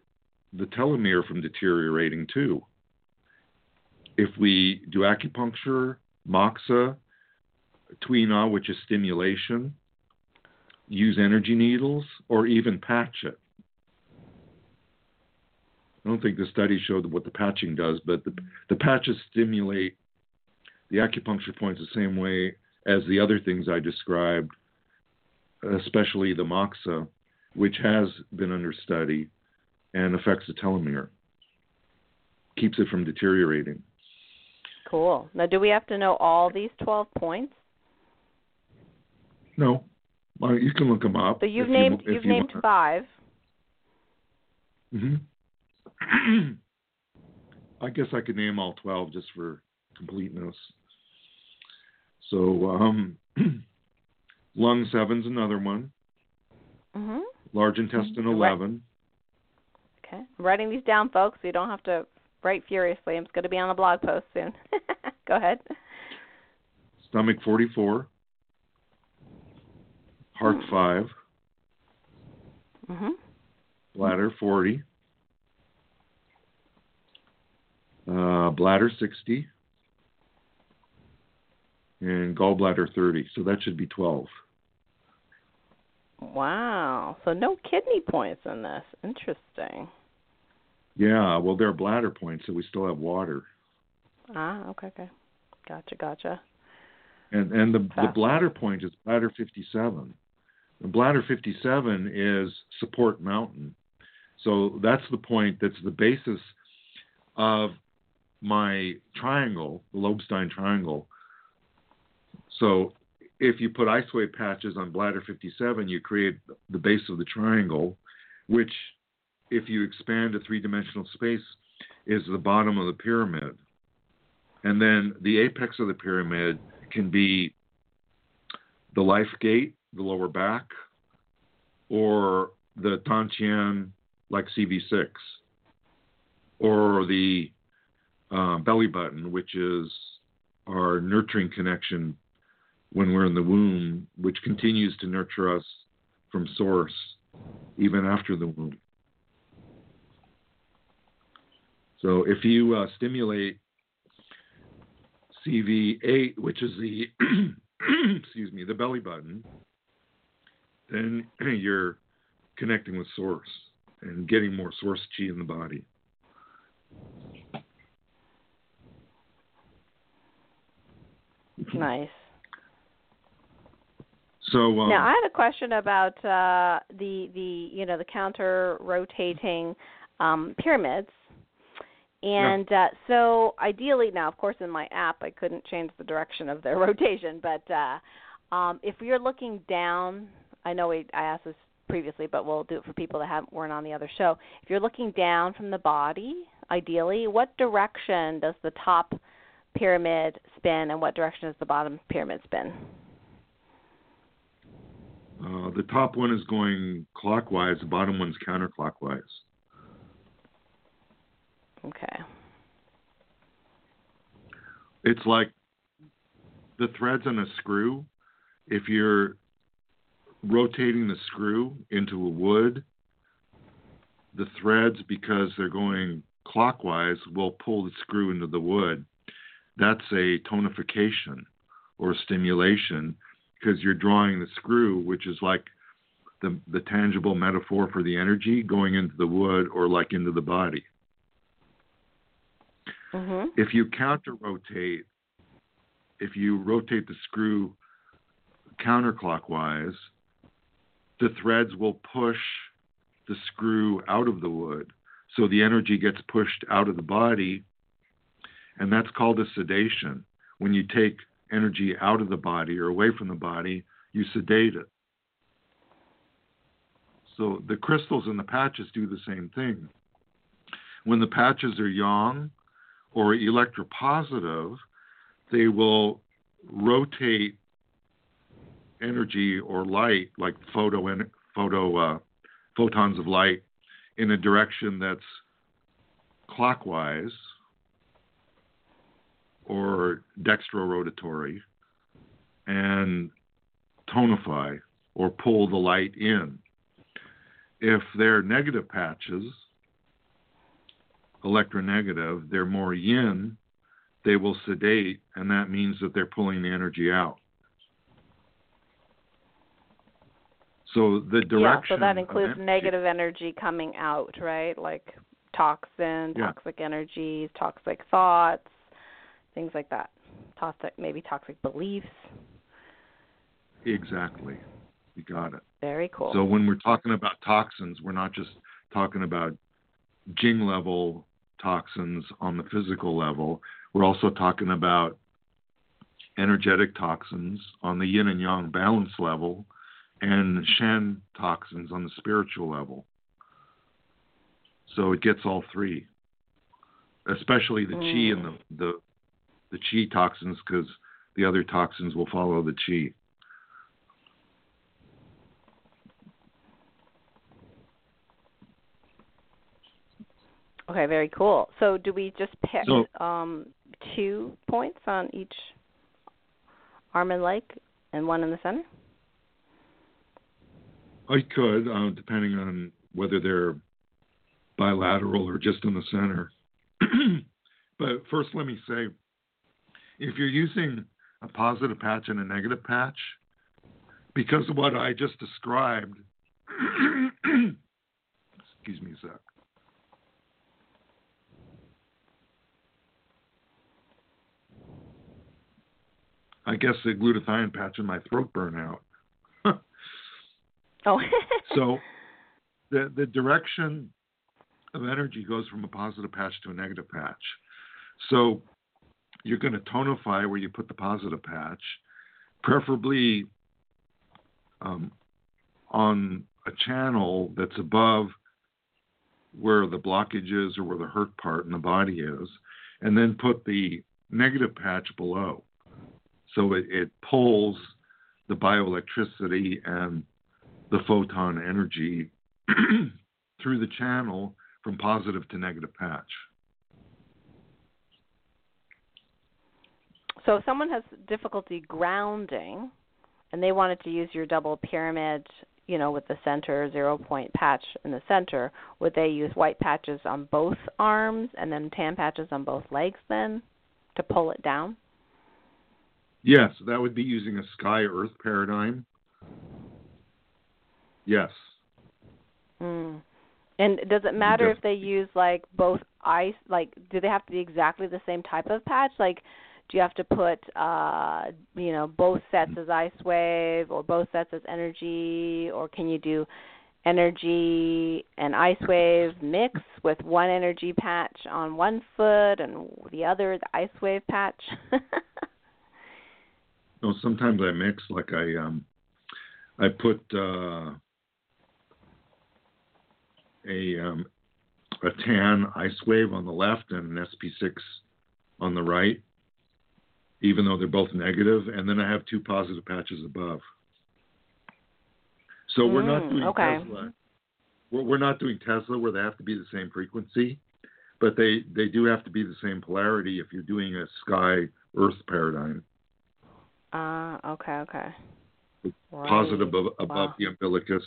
the telomere from deteriorating too. If we do acupuncture, moxa, tuina, which is stimulation, use energy needles, or even patch it. I don't think the study showed what the patching does, but the, the patches stimulate the acupuncture points the same way as the other things I described, especially the moxa, which has been under study and affects the telomere, keeps it from deteriorating. Cool. Now, do we have to know all these 12 points? No. Well, you can look them up. So you've named you, have you named want. five. hmm [CLEARS THROAT] I guess I could name all twelve just for completeness. So um, [CLEARS THROAT] lung seven's another one. hmm Large intestine mm-hmm. eleven. Okay, I'm writing these down, folks. So you don't have to write furiously. I'm going to be on a blog post soon. [LAUGHS] Go ahead. Stomach forty-four heart mm. 5 mm-hmm. bladder 40, uh, bladder 60, and gallbladder 30. So that should be 12. Wow. So no kidney points in this. Interesting. Yeah, well, they're bladder points, so we still have water. Ah, okay, okay. Gotcha, gotcha. And and the the bladder point is bladder 57. Bladder 57 is support mountain. So that's the point that's the basis of my triangle, the Lobstein triangle. So if you put IceWave patches on bladder 57, you create the base of the triangle, which, if you expand a three dimensional space, is the bottom of the pyramid. And then the apex of the pyramid can be the life gate, the lower back, or the Tantian like CV6, or the uh, belly button, which is our nurturing connection when we're in the womb, which continues to nurture us from source even after the womb. So if you uh, stimulate CV8, which is the [CLEARS THROAT] excuse me, the belly button, then [CLEARS THROAT] you're connecting with source and getting more source chi in the body. Nice. So um, now I had a question about uh, the the you know the counter rotating um, pyramids, and yeah. uh, so ideally now, of course, in my app I couldn't change the direction of their [LAUGHS] rotation, but uh, um, if you're looking down I know we I asked this previously, but we'll do it for people that haven't weren't on the other show. If you're looking down from the body, ideally, what direction does the top pyramid spin, and what direction does the bottom pyramid spin? Uh, the top one is going clockwise. The bottom one's counterclockwise. Okay. It's like the threads on a screw. If you're rotating the screw into a wood, the threads, because they're going clockwise, will pull the screw into the wood. That's a tonification or stimulation because you're drawing the screw, which is like the, the tangible metaphor for the energy going into the wood or like into the body. Mm-hmm. If you counter rotate, if you rotate the screw counterclockwise, the threads will push the screw out of the wood. So the energy gets pushed out of the body, and that's called a sedation. When you take energy out of the body or away from the body, you sedate it. So the crystals and the patches do the same thing. When the patches are yang or electropositive, they will rotate energy or light, like photo photo uh, photons of light, in a direction that's clockwise or dextrorotatory, and tonify or pull the light in. If they're negative patches, electronegative, they're more yin, they will sedate, and that means that they're pulling the energy out. So the direction. Yeah, so that includes energy, negative energy coming out, right? Like toxin, yeah. toxic energies, toxic thoughts, things like that. Toxic, maybe toxic beliefs. Exactly. You got it. Very cool. So when we're talking about toxins, we're not just talking about Jing level toxins on the physical level. We're also talking about energetic toxins on the yin and yang balance level and Shen toxins on the spiritual level. So it gets all three, especially the mm. chi and the, the the chi toxins because the other toxins will follow the chi. Okay, very cool. So do we just pick so, um, two points on each arm and leg and one in the center? I could, uh, depending on whether they're bilateral or just in the center. [CLEARS THROAT] but first, let me say if you're using a positive patch and a negative patch, because of what I just described, [CLEARS THROAT] excuse me a sec. I guess the glutathione patch in my throat burn out. oh. [LAUGHS] [LAUGHS] so the the direction of energy goes from a positive patch to a negative patch. So you're going to tonify where you put the positive patch, preferably um, on a channel that's above where the blockage is or where the hurt part in the body is, and then put the negative patch below. So it, it pulls the bioelectricity and the photon energy [CLEARS THROAT] through the channel from positive to negative patch. So if someone has difficulty grounding and they wanted to use your double pyramid, you know, with the center zero point patch in the center, would they use white patches on both arms and then tan patches on both legs then to pull it down? Yes, that would be using a sky earth paradigm. Yes. Mm. And does it matter if they use like both ice like do they have to be exactly the same type of patch? Like do you have to put uh you know both sets as ice wave or both sets as energy or can you do energy and ice wave mix with one energy patch on one foot and the other the ice wave patch [LAUGHS] no sometimes i mix like i um i put uh a um a tan ice wave on the left and an sp6 on the right even though they're both negative, and then I have two positive patches above. So mm, we're not mm, doing okay. Tesla. We're, we're not doing Tesla where they have to be the same frequency, but they they do have to be the same polarity if you're doing a sky Earth paradigm. Ah, uh, okay, okay. Right. Positive above, above wow. the umbilicus,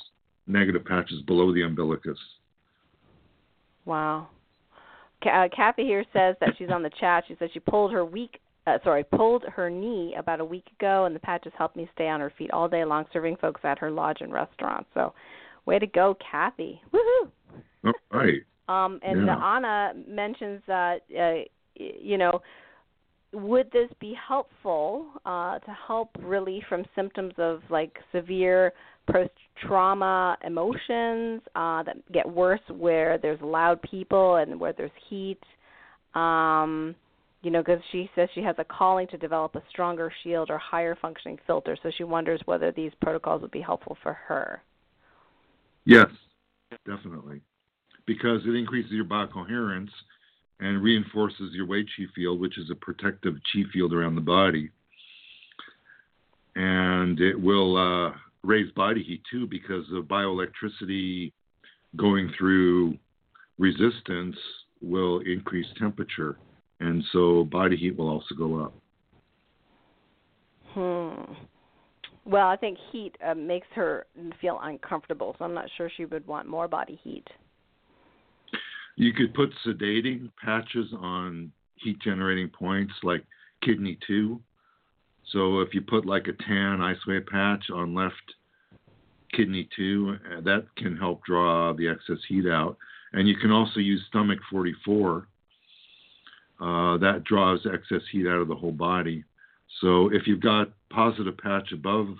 negative patches below the umbilicus. Wow. Uh, Kathy here says that she's on the chat. She says she pulled her weak uh, sorry, pulled her knee about a week ago, and the patches helped me stay on her feet all day long, serving folks at her lodge and restaurant. So, way to go, Kathy! Woohoo! All right. Um, and yeah. Anna mentions that uh, you know would this be helpful uh, to help relief from symptoms of like severe post trauma emotions uh, that get worse where there's loud people and where there's heat? Um, you know, because she says she has a calling to develop a stronger shield or higher functioning filter, so she wonders whether these protocols would be helpful for her. Yes, definitely, because it increases your biocoherence and reinforces your Wei Qi field, which is a protective Qi field around the body. And it will uh, raise body heat too because of bioelectricity going through resistance will increase temperature. And so body heat will also go up. Hmm. Well, I think heat uh, makes her feel uncomfortable, so I'm not sure she would want more body heat. You could put sedating patches on heat generating points like kidney 2. So if you put like a tan wave patch on left kidney 2, uh, that can help draw the excess heat out. And you can also use stomach 44. Uh, that draws excess heat out of the whole body. So if you've got positive patch above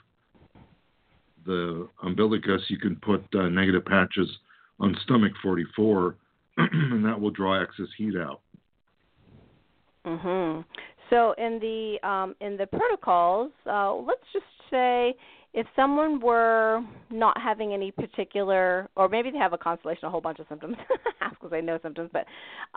the umbilicus, you can put uh, negative patches on stomach 44 [CLEARS THROAT] and that will draw excess heat out. Mhm. So in the um, in the protocols, uh, let's just say if someone were not having any particular, or maybe they have a constellation, a whole bunch of symptoms, because I know symptoms, but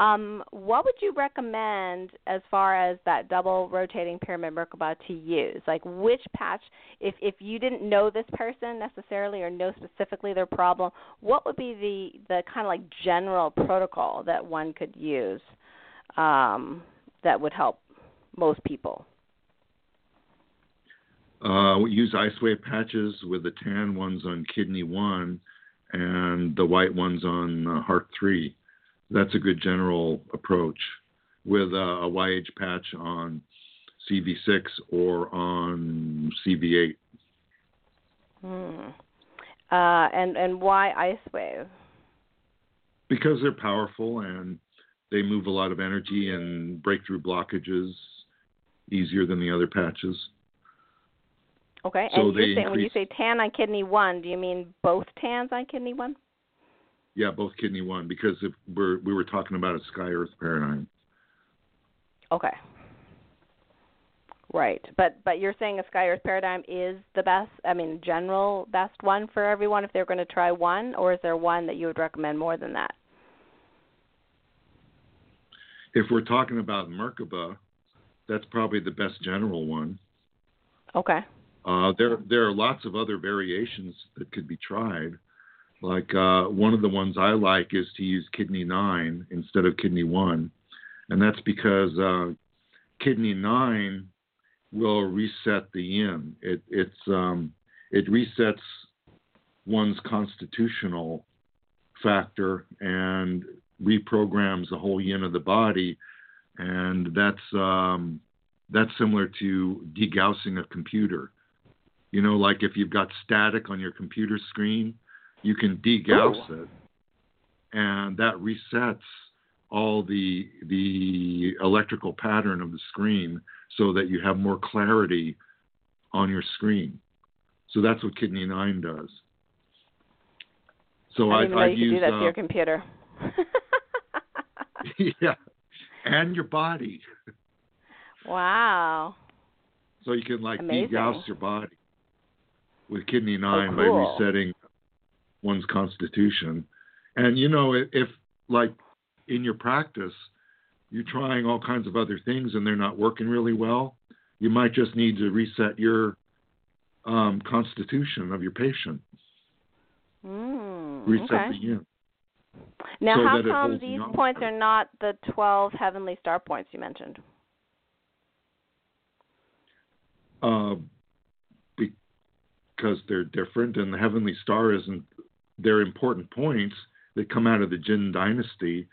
um, what would you recommend as far as that double rotating pyramid Merkaba to use? Like which patch, if if you didn't know this person necessarily or know specifically their problem, what would be the the kind of like general protocol that one could use um, that would help most people? Uh, we use ice wave patches with the tan ones on kidney one and the white ones on uh, heart three. That's a good general approach with uh, a Y-Age patch on CV6 or on CV8. Hmm. Uh, and and why ice wave? Because they're powerful and they move a lot of energy and break through blockages easier than the other patches. Okay, so and you're saying increase, when you say tan on kidney one, do you mean both tans on kidney one? Yeah, both kidney one because if we're we were talking about a sky earth paradigm. Okay. Right, but but you're saying a sky earth paradigm is the best. I mean, general best one for everyone if they're going to try one, or is there one that you would recommend more than that? If we're talking about Merkaba, that's probably the best general one. Okay. Uh, there there are lots of other variations that could be tried. Like uh, one of the ones I like is to use kidney nine instead of kidney one, and that's because uh, kidney nine will reset the yin. It it's um, it resets one's constitutional factor and reprograms the whole yin of the body, and that's um, that's similar to degaussing a computer. You know, like if you've got static on your computer screen, you can degauss Ooh. it, and that resets all the the electrical pattern of the screen so that you have more clarity on your screen. So that's what Kidney Nine does. So I I, you use, do that uh, to your computer. [LAUGHS] [LAUGHS] yeah, and your body. Wow. So you can like Amazing. degauss your body with kidney nine oh, by resetting one's constitution. And you know, if, if like in your practice you're trying all kinds of other things and they're not working really well, you might just need to reset your um, constitution of your patient. Mm, reset okay. the yin. Now, so how come these points are not the 12 heavenly star points you mentioned? Uh, because they're different, and the heavenly star isn't. They're important points that come out of the Jin dynasty,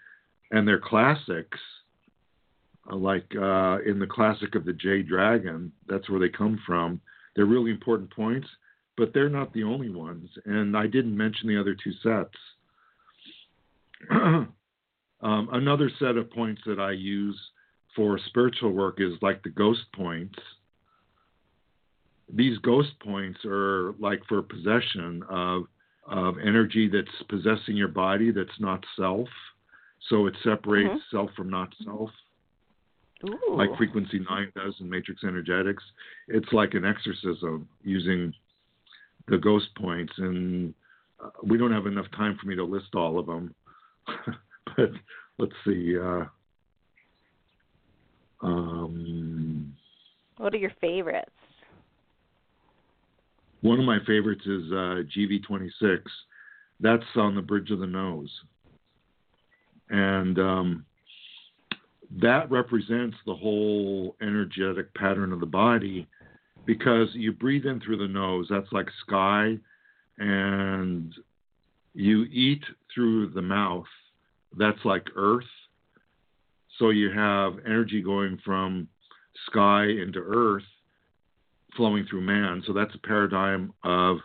and they're classics. uh, Like uh, in the classic of the Jade Dragon, that's where they come from. They're really important points, but they're not the only ones. And I didn't mention the other two sets. [CLEARS THROAT] um, another set of points that I use for spiritual work is like the ghost points. These ghost points are like for possession of of energy that's possessing your body that's not self. So it separates mm-hmm. self from not self. Ooh. Like frequency nine does in matrix energetics. It's like an exorcism using the ghost points and uh, we don't have enough time for me to list all of them. [LAUGHS] but let's see. Uh, um, what are your favorites? One of my favorites is uh, GV26. That's on the bridge of the nose. And um, that represents the whole energetic pattern of the body because you breathe in through the nose. That's like sky. And you eat through the mouth. That's like earth. So you have energy going from sky into earth flowing through man. So that's a paradigm of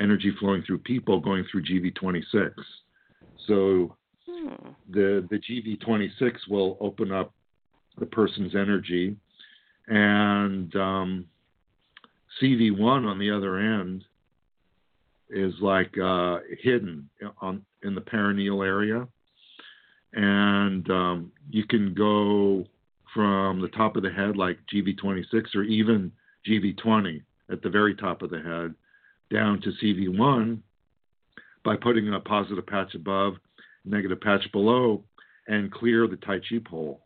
energy flowing through people going through GV26. So hmm. the the GV26 will open up the person's energy, and um, CV1 on the other end is like uh, hidden on in the perineal area, and um, you can go from the top of the head like GV26 or even GV20 at the very top of the head down to CV1 by putting a positive patch above, negative patch below, and clear the Tai Chi pole.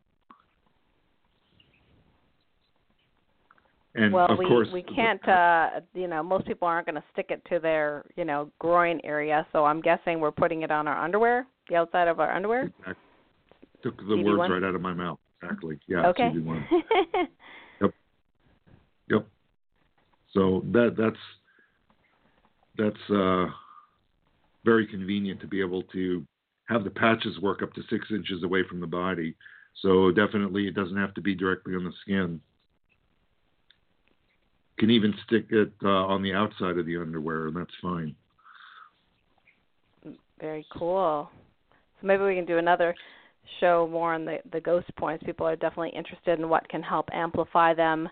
And well, of we course, we can't. Uh, you know, most people aren't going to stick it to their you know groin area. So I'm guessing we're putting it on our underwear, the outside of our underwear. Exactly. Took the CV1? words right out of my mouth. Exactly. Yeah. Okay. [LAUGHS] CV1. yep. Yep. So that that's that's uh, very convenient to be able to have the patches work up to six inches away from the body. So definitely, it doesn't have to be directly on the skin. Can even stick it uh, on the outside of the underwear, and that's fine. Very cool. So maybe we can do another show more on the the ghost points. People are definitely interested in what can help amplify them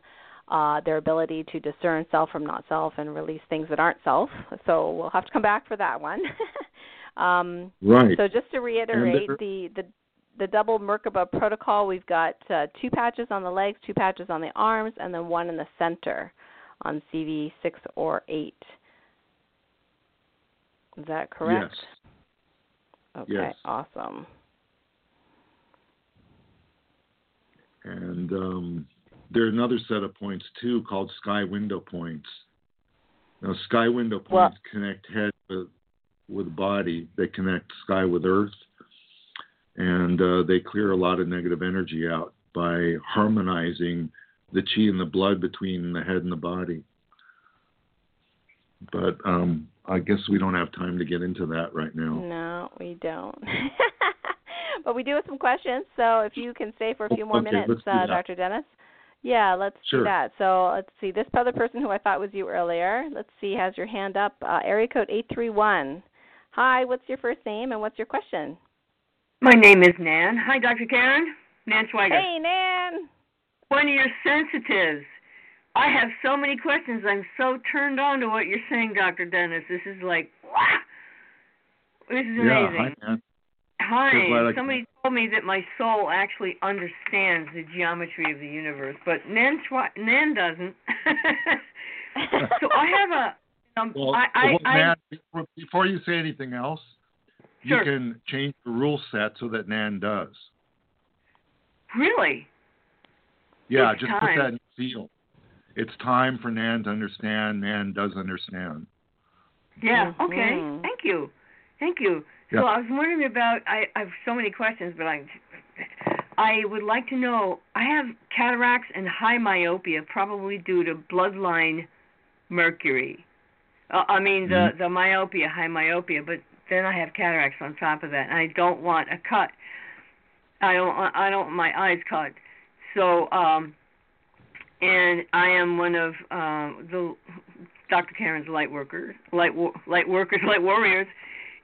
uh, their ability to discern self from not self and release things that aren't self. So we'll have to come back for that one. [LAUGHS] um, right. So just to reiterate, the, the the double Merkaba protocol, we've got uh, two patches on the legs, two patches on the arms, and then one in the center on CV six or eight. Is that correct? Yes. Okay, yes. awesome. And um, there's another set of points too called sky window points. Now, sky window points well, connect head with, with body. They connect sky with earth, and uh, they clear a lot of negative energy out by harmonizing the chi and the blood between the head and the body. But um, I guess we don't have time to get into that right now. No, we don't. [LAUGHS] but we do have some questions, so if you can stay for a few more okay, minutes, uh, Dr. Dennis. Yeah, let's sure. do that. So let's see. This other person who I thought was you earlier, let's see, has your hand up. Uh, area code 831. Hi, what's your first name and what's your question? My name is Nan. Hi, Dr. Karen. Nan Schweiger. Hey, Nan. One of your sensitives. I have so many questions. I'm so turned on to what you're saying, Dr. Dennis. This is like, wow. This is amazing. Yeah, hi, Nan. Hi. Somebody told me that my soul actually understands the geometry of the universe, but Nan, Nan doesn't. [LAUGHS] so I have a. Um, well, I, well, I, Nan, I, before you say anything else, sure. you can change the rule set so that Nan does. Really? Yeah, it's just time. put that in seal. It's time for Nan to understand. Nan does understand. Yeah. Mm-hmm. Okay. Thank you. Thank you. So I was wondering about. I, I have so many questions, but I, I would like to know. I have cataracts and high myopia, probably due to bloodline mercury. Uh, I mean the mm-hmm. the myopia, high myopia, but then I have cataracts on top of that, and I don't want a cut. I don't. I don't want my eyes cut. So, um, and I am one of um, the Dr. Karen's light workers, light light workers, light warriors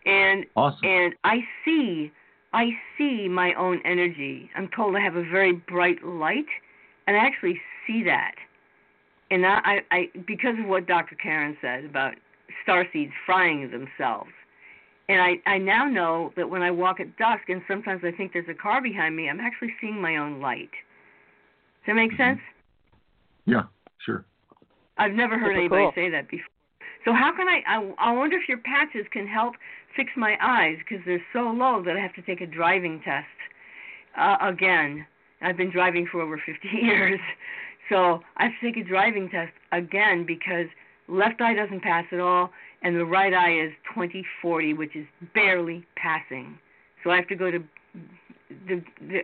and awesome. and I see I see my own energy. I'm told I have a very bright light, and I actually see that. And I, I, because of what Dr. Karen said about star seeds frying themselves, and I, I now know that when I walk at dusk, and sometimes I think there's a car behind me, I'm actually seeing my own light. Does that make mm-hmm. sense? Yeah, sure. I've never heard Super anybody cool. say that before. So how can I, I? I wonder if your patches can help fix my eyes because they're so low that I have to take a driving test uh, again. I've been driving for over 50 [LAUGHS] years, so I have to take a driving test again because left eye doesn't pass at all, and the right eye is 20/40, which is barely passing. So I have to go to the. the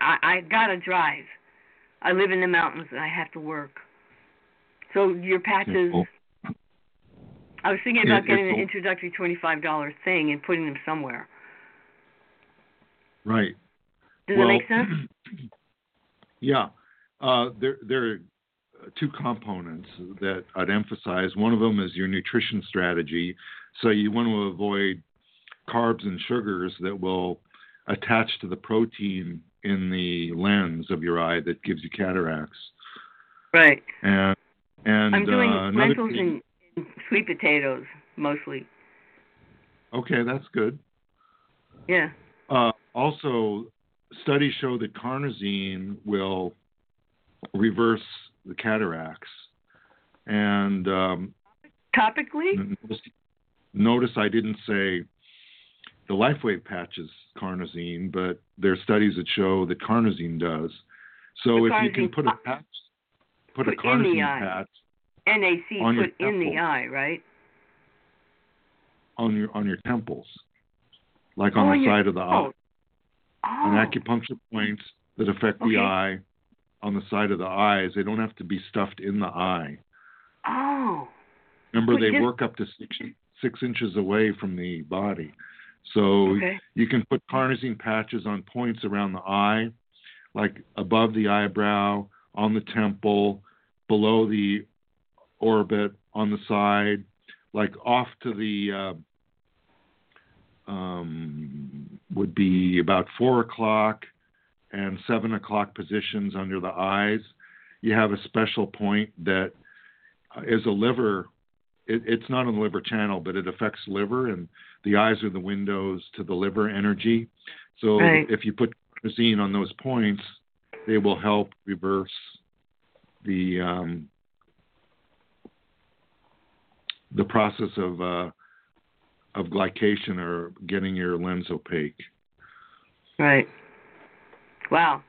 I, I gotta drive. I live in the mountains and I have to work. So your patches. I was thinking about getting an introductory twenty-five dollar thing and putting them somewhere. Right. Does well, that make sense? [CLEARS THROAT] yeah, uh, there there are two components that I'd emphasize. One of them is your nutrition strategy. So you want to avoid carbs and sugars that will attach to the protein in the lens of your eye that gives you cataracts. Right. And and I'm doing uh, lentils thing, and sweet potatoes mostly. Okay, that's good. Yeah. Uh, also, studies show that carnosine will reverse the cataracts. And um, topically, notice, I didn't say the LifeWave patch is carnosine, but there are studies that show that carnosine does. So the if you can put a patch, put, put a carnosine patch NAC put in the eye, right? On your on your temples, like on oh, the side of the eye. Oh. On acupuncture points that affect okay. the eye on the side of the eyes. They don't have to be stuffed in the eye. Oh. Remember, they just... work up to six six inches away from the body. So okay. you can put carnosine patches on points around the eye, like above the eyebrow, on the temple, below the orbit, on the side, like off to the uh, um, would be about four o'clock and seven o'clock positions under the eyes. You have a special point that is a liver. It, it's not on the liver channel, but it affects liver, and the eyes are the windows to the liver energy. So right. if you put carnosine on those points, they will help reverse the um, the process of uh, of glycation or getting your lens opaque. Right. Wow.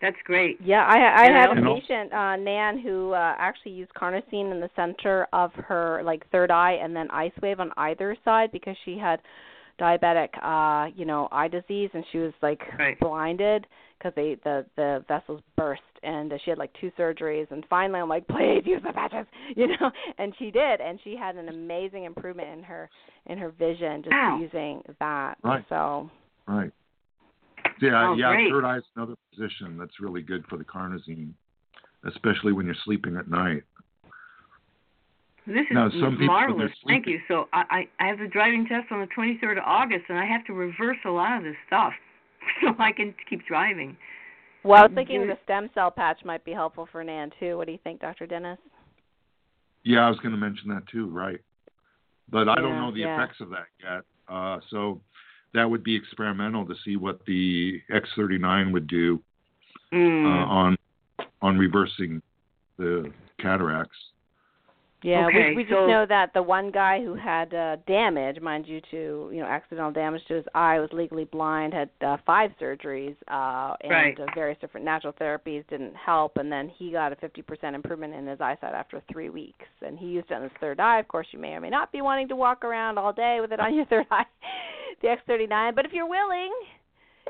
That's great. Yeah, I I had a patient, uh, Nan, who uh, actually used carnosine in the center of her like third eye, and then ice wave on either side because she had diabetic, uh, you know, eye disease, and she was like right. blinded because they the the vessels burst, and uh, she had like two surgeries, and finally I'm like, please use the patches, [LAUGHS] you know, and she did, and she had an amazing improvement in her in her vision just Ow. using that. Right. So. Right. Yeah, oh, yeah. Great. Third eye is another position that's really good for the carnosine, especially when you're sleeping at night. This is now, some marvelous. Thank you. So I, I I have the driving test on the 23rd of August, and I have to reverse a lot of this stuff [LAUGHS] so I can keep driving. Well, I was thinking the stem cell patch might be helpful for Nan too. What do you think, Dr. Dennis? Yeah, I was going to mention that too. Right, but I yeah, don't know the yeah. effects of that yet. Uh, so that would be experimental to see what the X39 would do mm. uh, on on reversing the cataracts. Yeah, okay, we, we just know that the one guy who had uh, damage, mind you, to you know accidental damage to his eye, was legally blind, had uh, five surgeries, uh, and right. uh, various different natural therapies didn't help, and then he got a 50% improvement in his eyesight after three weeks, and he used it on his third eye. Of course, you may or may not be wanting to walk around all day with it on your [LAUGHS] third eye, the X39, but if you're willing,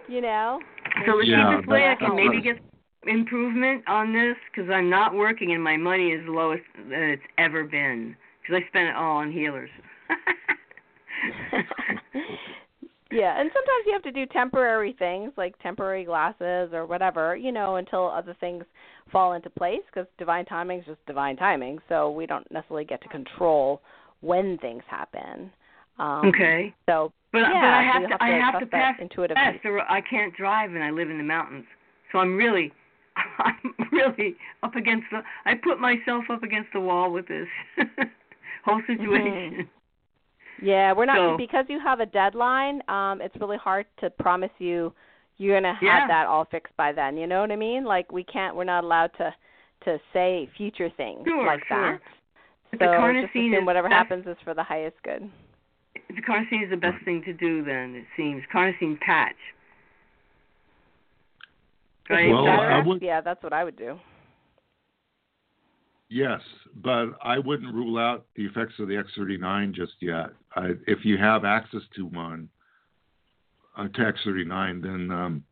you know. So the Yeah, cheapest way I can maybe get improvement on this because I'm not working and my money is the lowest that it's ever been because I spent it all on healers. [LAUGHS] yeah, and sometimes you have to do temporary things like temporary glasses or whatever, you know, until other things fall into place because divine timing is just divine timing. So we don't necessarily get to control when things happen. Um, okay. So, but yeah, but I so have to have I have to pass intuitive test, piece. or I can't drive, and I live in the mountains. So I'm really [LAUGHS] I'm really up against the. I put myself up against the wall with this [LAUGHS] whole situation. Yeah, we're not So- because you have a deadline. Um, it's really hard to promise you you're gonna have Yeah. that all fixed by then. You know what I mean? Like we can't. We're not allowed to to say future things Sure, like sure. that. But So the just carnosine assume is whatever best- happens is for the highest good. The carnosine is the best thing to do. Then it seems carnosine patch. Right. Well, I would- yeah, that's what I would do. Yes, but I wouldn't rule out the effects of the X39 just yet. I, if you have access to one, uh, to X39, then um,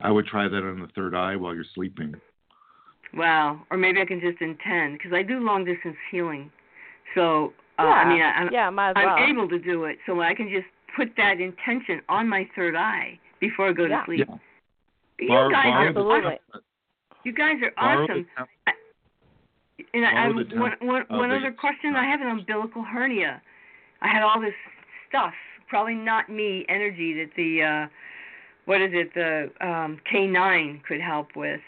I would try that on the third eye while you're sleeping. Wow. Or maybe I can just intend because I do long distance healing. So uh, yeah, I mean, I, I'm, yeah, might as I'm able to do it, so I can just put that intention on my third eye before I go Yeah. to sleep. Yeah. You Borrow- guys borrow are Absolutely. awesome. You guys are borrow awesome. temp- And I, I, one, one, of one the- other question: I have an umbilical hernia. I had all this stuff, probably not me energy that the uh what is it the um K9 could help with.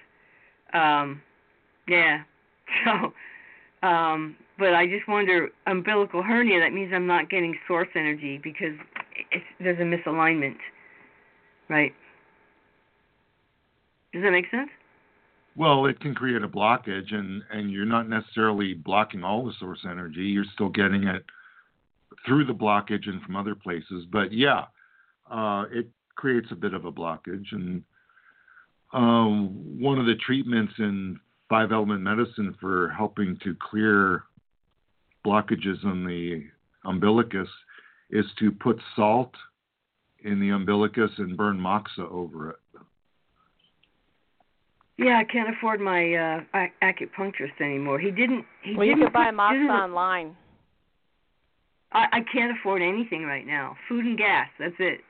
Um yeah. [LAUGHS] So um but I just wonder umbilical hernia that means I'm not getting source energy because it's there's a misalignment. Right? Does that make sense? Well, it can create a blockage, and and you're not necessarily blocking all the source energy. You're still getting it through the blockage and from other places. But yeah, uh, it creates a bit of a blockage. And um, one of the treatments in five element medicine for helping to clear blockages in the umbilicus is to put salt in the umbilicus and burn moxa over it. Yeah, I can't afford my uh ac- acupuncturist anymore. He didn't. He well, you didn't could buy put- Moxa online. I, I can't afford anything right now. Food and gas. That's it.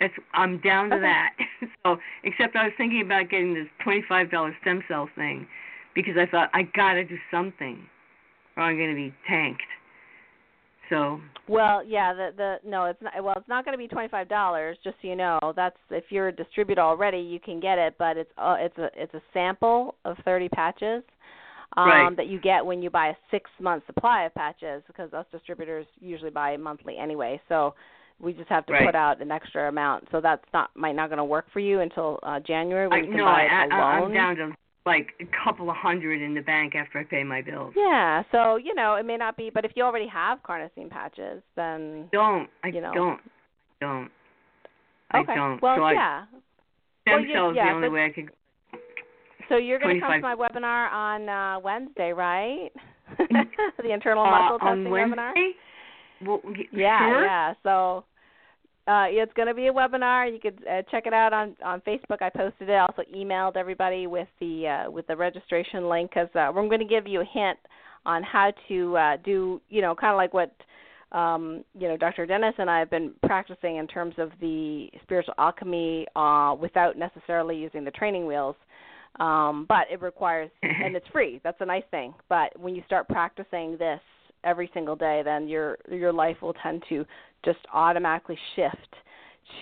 That's I'm down to Okay. that. [LAUGHS] so, except I was thinking about getting this twenty-five dollar stem cell thing, because I thought I gotta do something, or I'm gonna be tanked. So, Well, yeah, the the no, it's not. Well, it's not going to be twenty five dollars. Just so you know, that's if you're a distributor already, you can get it, but it's uh, it's a it's a sample of thirty patches um, Right. that you get when you buy a six month supply of patches because us distributors usually buy monthly anyway. So we just have to Right. put out an extra amount. So that's not might not going to work for you until uh, January when I, you can no, buy it I, alone. I'm down to like a couple of hundred in the bank after I pay my bills. Yeah, so you know it may not be, but if you already have carnosine patches, then Don't. I You know. don't. Don't. okay. I don't. Well, so I, yeah. Stem Well, cells yeah, the only way I could. So you're going to come to my webinar on uh, Wednesday, right? [LAUGHS] the internal Uh, muscle testing Wednesday? webinar. Well, Yeah, sure. yeah. So uh, it's going to be a webinar. You could uh, check it out on on Facebook. I posted it. I also emailed everybody with the uh, with the registration link because uh, I'm going to give you a hint on how to uh, do. You know, kind of like what um, you know, Dr. Dennis and I have been practicing in terms of the spiritual alchemy uh, without necessarily using the training wheels. Um, but it requires, [LAUGHS] and it's free. That's a nice thing. But when you start practicing this every single day, then your your life will tend to just automatically shift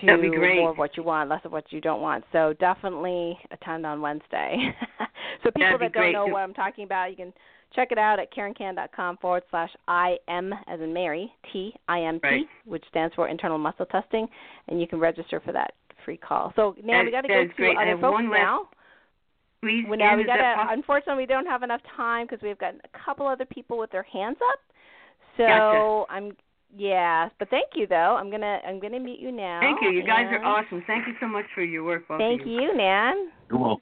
to more of what you want, less of what you don't want. So definitely attend on Wednesday. [LAUGHS] so people that don't know what I'm talking about, you can check it out at karenkan.com forward slash IM as in Mary, T I M T, Right. which stands for internal muscle testing, and you can register for that free call. So now That- we got to go to great. other folks now. Please, Well, now we gotta? Unfortunately, we don't have enough time because we've got a couple other people with their hands up. So Gotcha. I'm. Yeah, but thank you though. I'm gonna I'm gonna meet you now. Thank you. You guys are awesome. Thank you so much for your work, both Thank of you. you, Nan. You're welcome.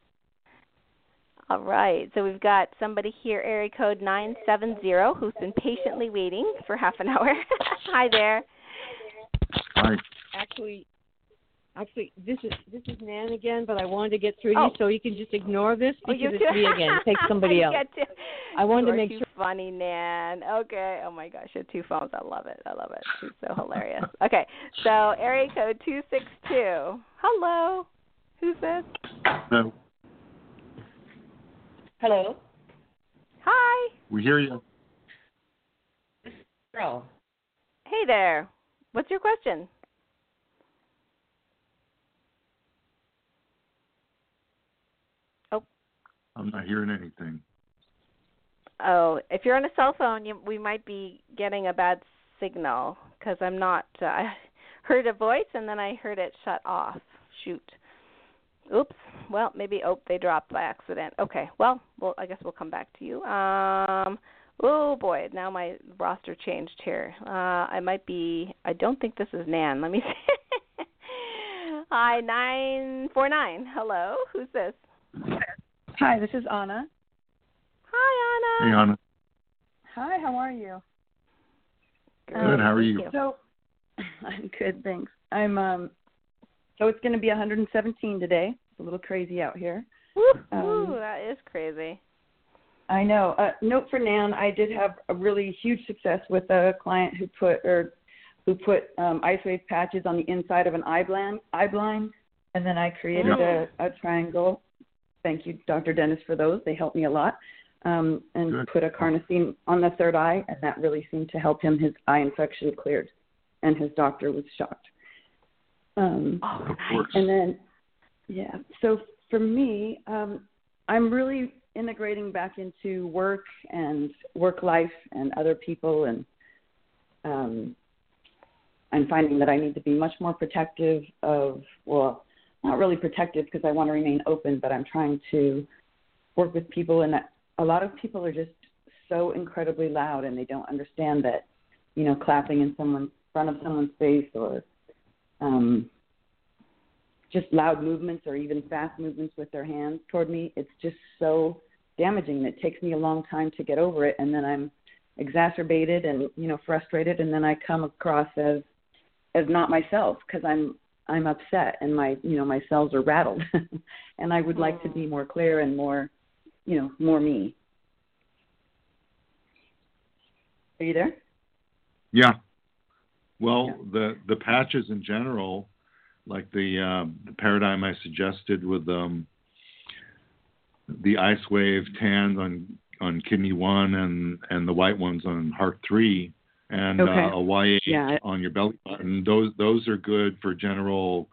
All right, so we've got somebody here, area code nine seven zero, who's been patiently waiting for half an hour. [LAUGHS] Hi there. Hi. actually actually this is this is Nan again, but I wanted to get through Oh. to you oh. so you can just ignore this Oh, because you it's me again. Take [LAUGHS] somebody else. to- I wanted to make too sure funny, Nan. Okay. Oh my gosh, you have two phones. I love it. I love it. She's so hilarious. Okay, so area code two six two. Hello. Who's this? No, Hello. Hi. we hear you. Girl. Hey there. What's your question? I'm not hearing anything. Oh, if you're on a cell phone, you, we might be getting a bad signal because I'm not. Uh, [LAUGHS] I heard a voice and then I heard it shut off. Shoot. Oops. Well, maybe oh they dropped by accident. Okay. Well, well I guess we'll come back to you. Um. Oh boy, now my roster changed here. Uh, I might be. I don't think this is Nan. Let me [LAUGHS] see. Hi, nine four nine. Hello, who's this? Hi, this is Anna. Hi, Anna. Hey, Anna. Anna. Hi, how are you? Good. How are thank you? So, [LAUGHS] I'm good, thanks. I'm um. So it's going to be 117 today. It's a little crazy out here. Woo, Um, woo, that is crazy. I know. Uh, note for Nan, I did have a really huge success with a client who put or who put um, ice wave patches on the inside of an eye blind, eye blind, and then I created a, a triangle. Thank you, Dr. Dennis, for those. They helped me a lot. Um, and Good. put a carnosine on the third eye, and that really seemed to help him. His eye infection cleared, and his doctor was shocked. Um, Oh, Of nice. course. and then, yeah. So for me, um, I'm really integrating back into work and work life and other people, and um, I'm finding that I need to be much more protective of, well, not really protective because I want to remain open, but I'm trying to work with people, and a lot of people are just so incredibly loud, and they don't understand that, you know, clapping in someone's front of someone's face or um, just loud movements or even fast movements with their hands toward me. It's just so damaging. It takes me a long time to get over it, and then I'm exacerbated and you know frustrated, and then I come across as as not myself because I'm I'm upset and my you know my cells are rattled, [LAUGHS] and I would like to be more clear and more you know more me. Are you there? Yeah. Well, Yeah. the the patches in general, like the um, the paradigm I suggested with um, the ice wave tans on on kidney one and and the white ones on heart three, and Okay. uh, a YA Yeah. on your belly button. Those those are good for general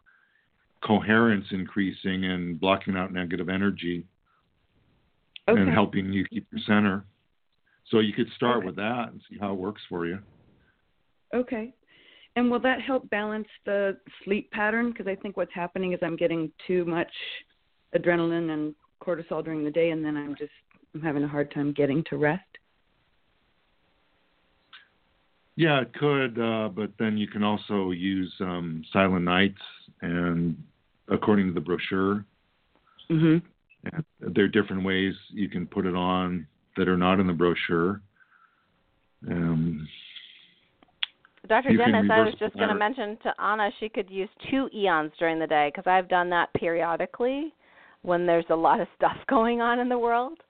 coherence increasing and blocking out negative energy Okay. and helping you keep your center. So you could start Okay. with that and see how it works for you. Okay. And will that help balance the sleep pattern? Because I think what's happening is I'm getting too much adrenaline and cortisol during the day, and then I'm just I'm having a hard time getting to rest. Yeah, it could, uh, but then you can also use um, Silent Nights, and according to the brochure, Mhm. and there are different ways you can put it on that are not in the brochure. Um, Dr. Dennis, I was just going to mention to Anna she could use two Aeons during the day because I've done that periodically when there's a lot of stuff [LAUGHS] going on in the world.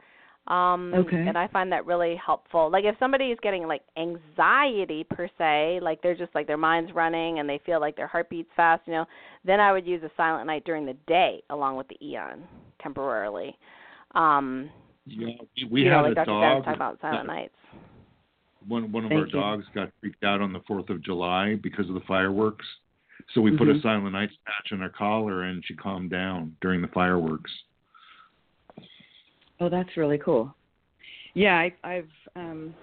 Um Okay. and I find that really helpful. Like if somebody is getting like anxiety per se, like they're just like their mind's running and they feel like their heart beats fast, you know, then I would use a silent night during the day along with the Aeon temporarily. Um yeah, we you know, had like a Dr. Dog. talked about silent that- nights. One one of Thank our you. dogs got freaked out on the Fourth of July because of the fireworks. So we put a Mhm. Silent night patch on her collar, and she calmed down during the fireworks. Oh, that's really cool. Yeah, I, I've um,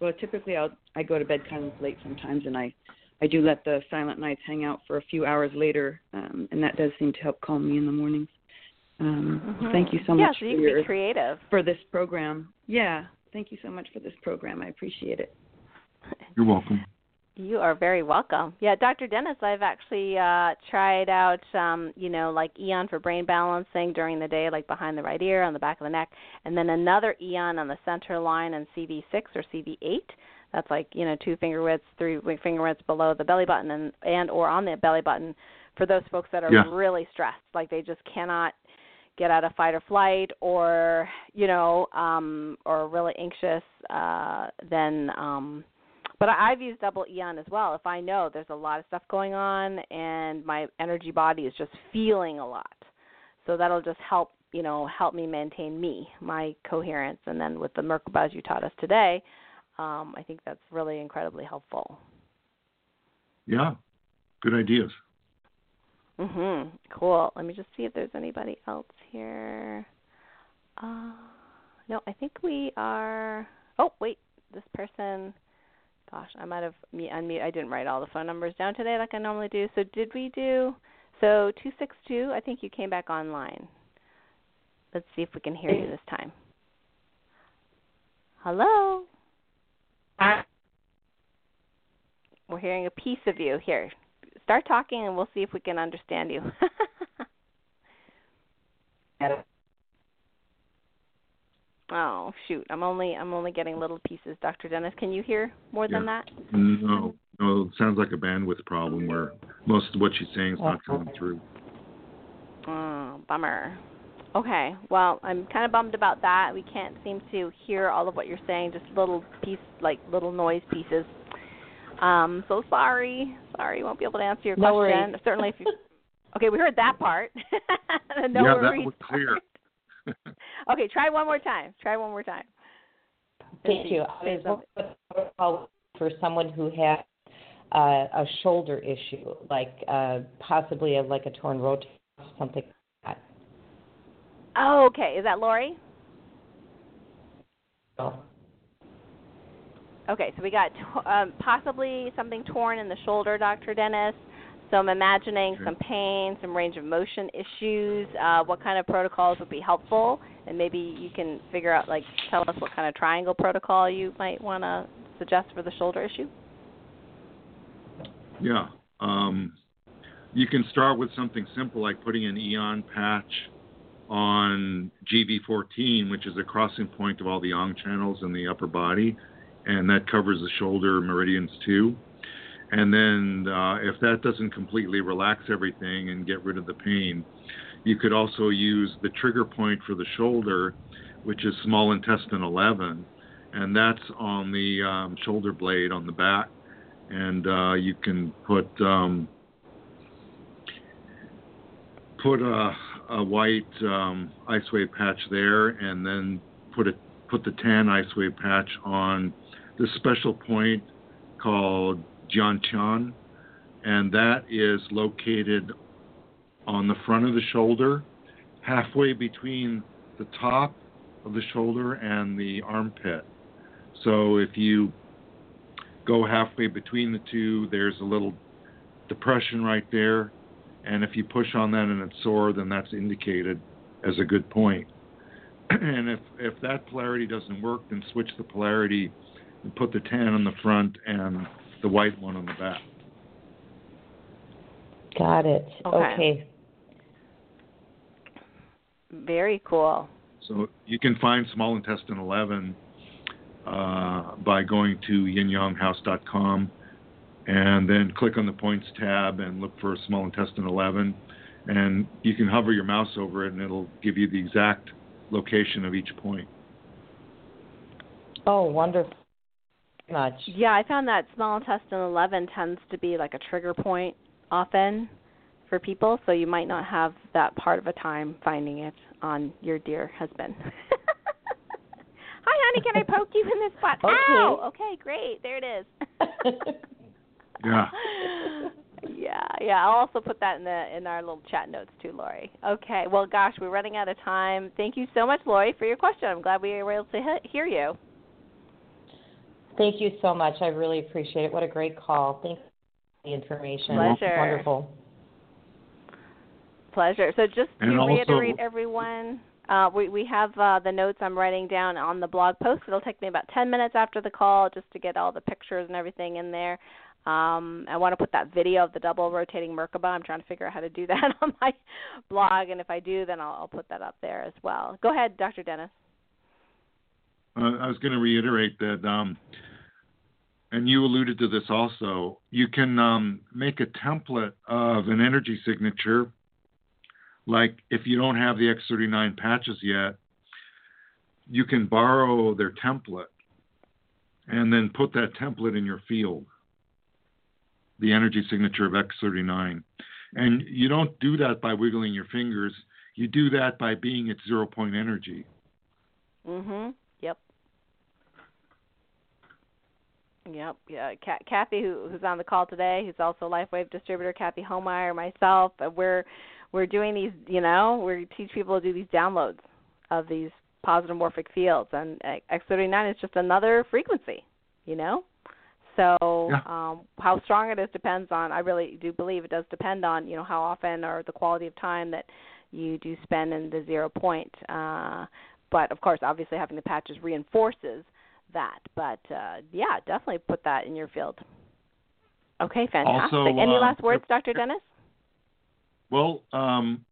well, typically I'll I go to bed kind of late sometimes, and I I do let the silent nights hang out for a few hours later, um, and that does seem to help calm me in the mornings. Um, Mhm. Thank you so yeah, much so for you can your be creative. for this program. Yeah, thank you so much for this program. I appreciate it. You're welcome. You are very welcome. Yeah, Dr. Dennis, I've actually uh tried out um, you know, like Aeon for brain balancing during the day, like behind the right ear, on the back of the neck, and then another Aeon on the center line and CV six or CV eight. That's like, you know, two finger widths, three finger widths below the belly button and and or on the belly button for those folks that are Yeah. really stressed, like they just cannot get out of fight or flight or, you know, um or really anxious, uh then um but I- I've used double Aeon as well. If I know there's a lot of stuff going on and my energy body is just feeling a lot, so that'll just help you know help me maintain me, my coherence, and then with the Merkaba as you taught us today, um, I think that's really incredibly helpful. yeah, good ideas. Mhm. Cool. Let me just see if there's anybody else here. Uh, no, I think we are. Oh, wait. This person. Gosh, I might have me unmute. I didn't write all the phone numbers down today like I normally do. So did we do? So two six two. I think you came back online. Let's see if we can hear you this time. Hello. We're hearing a piece of you here. Start talking, and we'll see if we can understand you. [LAUGHS] oh shoot! I'm only I'm only getting little pieces. Dr. Dennis, can you hear more yeah. than that? No, no. It sounds like a bandwidth problem where most of what she's saying is not coming through. Oh, bummer. Okay. Well, I'm kind of bummed about that. We can't seem to hear all of what you're saying, just little piece like little noise pieces. Um, so sorry. Sorry, won't be able to answer your no question. Worries. Certainly if you Okay, we heard that part. [LAUGHS] no yeah, worries that was clear. [LAUGHS] okay, try one more time. Try one more time. Thank you. I was for someone who had uh, a shoulder issue, like uh, possibly a, like a torn rotator, something like that. Oh, okay. Is that Lori? Oh. Okay, so we got t- um, possibly something torn in the shoulder, Dr. Dennis. So I'm imagining some pain, some range of motion issues. Uh, what kind of protocols would be helpful? And maybe you can figure out, like, tell us what kind of triangle protocol you might want to suggest for the shoulder issue. Yeah. Um, you can start with something simple like putting an Aeon patch on GV14, which is a crossing point of all the yang channels in the upper body, and that covers the shoulder meridians too. And then, uh, if that doesn't completely relax everything and get rid of the pain, you could also use the trigger point for the shoulder, which is small intestine 11, and that's on the um, shoulder blade on the back. And uh, you can put um, put a, a white um, ice wave patch there, and then put a put the tan ice wave patch on the special point called Jianqian, and that is located on the front of the shoulder, halfway between the top of the shoulder and the armpit. So if you go halfway between the two, there's a little depression right there. And if you push on that and it's sore, then that's indicated as a good point. [CLEARS THROAT] and if, if that polarity doesn't work, then switch the polarity and put the tan on the front and the white one on the back. Got it. Okay. okay. Very cool. So you can find small intestine 11 uh, by going to yinyanghouse.com and then click on the points tab and look for small intestine 11. And you can hover your mouse over it and it'll give you the exact location of each point. Oh, wonderful. Much. Yeah, I found that small intestine 11 tends to be like a trigger point often for people, so you might not have that part of a time finding it on your dear husband. [LAUGHS] Hi, honey, can I poke you in this spot? Okay. Ow! Okay, great. There it is. [LAUGHS] Yeah. yeah, yeah. I'll also put that in the in our little chat notes too, Lori. Okay. Well, gosh, we're running out of time. Thank you so much, Lori, for your question. I'm glad we were able to he- hear you. Thank you so much. I really appreciate it. What a great call. Thanks for the information. Pleasure. Wonderful. Pleasure. So just to And also- reiterate, everyone, uh, we we have uh, the notes I'm writing down on the blog post. It'll take me about 10 minutes after the call just to get all the pictures and everything in there. Um, I want to put that video of the double rotating Merkaba. I'm trying to figure out how to do [LAUGHS] that on my blog, and if I do, then I'll, I'll put that up there as well. Go ahead, Dr. Dennis. Uh, I was going to reiterate that, um, and you alluded to this also. You can um, make a template of an energy signature. Like if you don't have the X39 patches yet, you can borrow their template and then put that template in your field, the energy signature of X39. And you don't do that by wiggling your fingers. You do that by being at zero point energy. Mhm. Yep. Yeah. Kathy, who, who's on the call today, who's also LifeWave distributor, Kathy Homeyer, myself. Uh, we're we're doing these. You know, we teach people to do these downloads of these positive morphic fields, and X39 is just another frequency. You know, so yeah. um, how strong it is depends on. I really do believe it does depend on you know how often or the quality of time that you do spend in the zero point. Uh, but of course, obviously having the patches reinforces that. But uh, yeah, definitely put that in your field. Okay, fantastic. Also, Any uh, last words, Dr. Dennis? Well, um,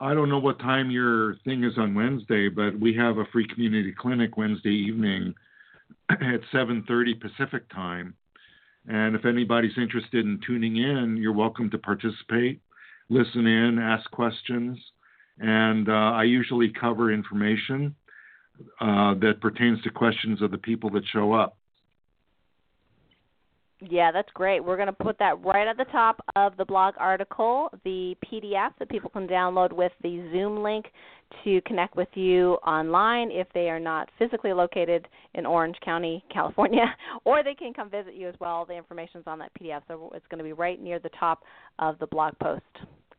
I don't know what time your thing is on Wednesday, but we have a free community clinic Wednesday evening [CLEARS THROAT] at 7:30 Pacific time. And if anybody's interested in tuning in, you're welcome to participate, listen in, ask questions, and uh, I usually cover information uh, that pertains to questions of the people that show up. Yeah, that's great. We're going to put that right at the top of the blog article, the PDF that people can download with the Zoom link to connect with you online if they are not physically located in Orange County, [LAUGHS] California, or they can come visit you as well. The information is on that PDF, so it's going to be right near the top of the blog post.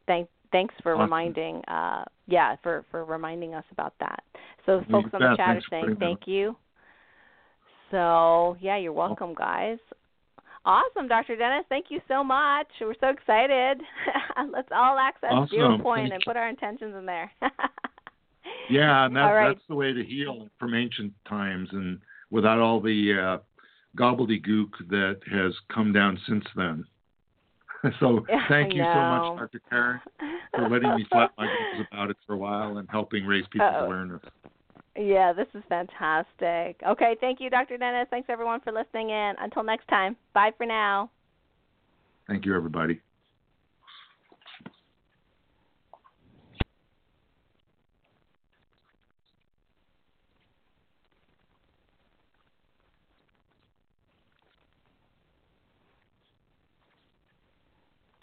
Thank, thanks for awesome. reminding, uh, yeah, for for reminding us about that. So folks on the chat are saying thank you. So yeah, you're welcome, guys. Awesome, Dr. Dennis. Thank you so much. We're so excited. [LAUGHS] Let's all access awesome. Zero Point and put our intentions in there. [LAUGHS] yeah, and that, right. that's the way to heal from ancient times, and without all the uh, gobbledygook that has come down since then. [LAUGHS] so thank you so much, Dr. Karen, for [LAUGHS] letting me flap my gums about it for a while and helping raise people's Uh-oh. awareness. Yeah, this is fantastic. Okay, thank you, Dr. Dennis. Thanks everyone for listening in. Until next time, bye for now. Thank you, everybody.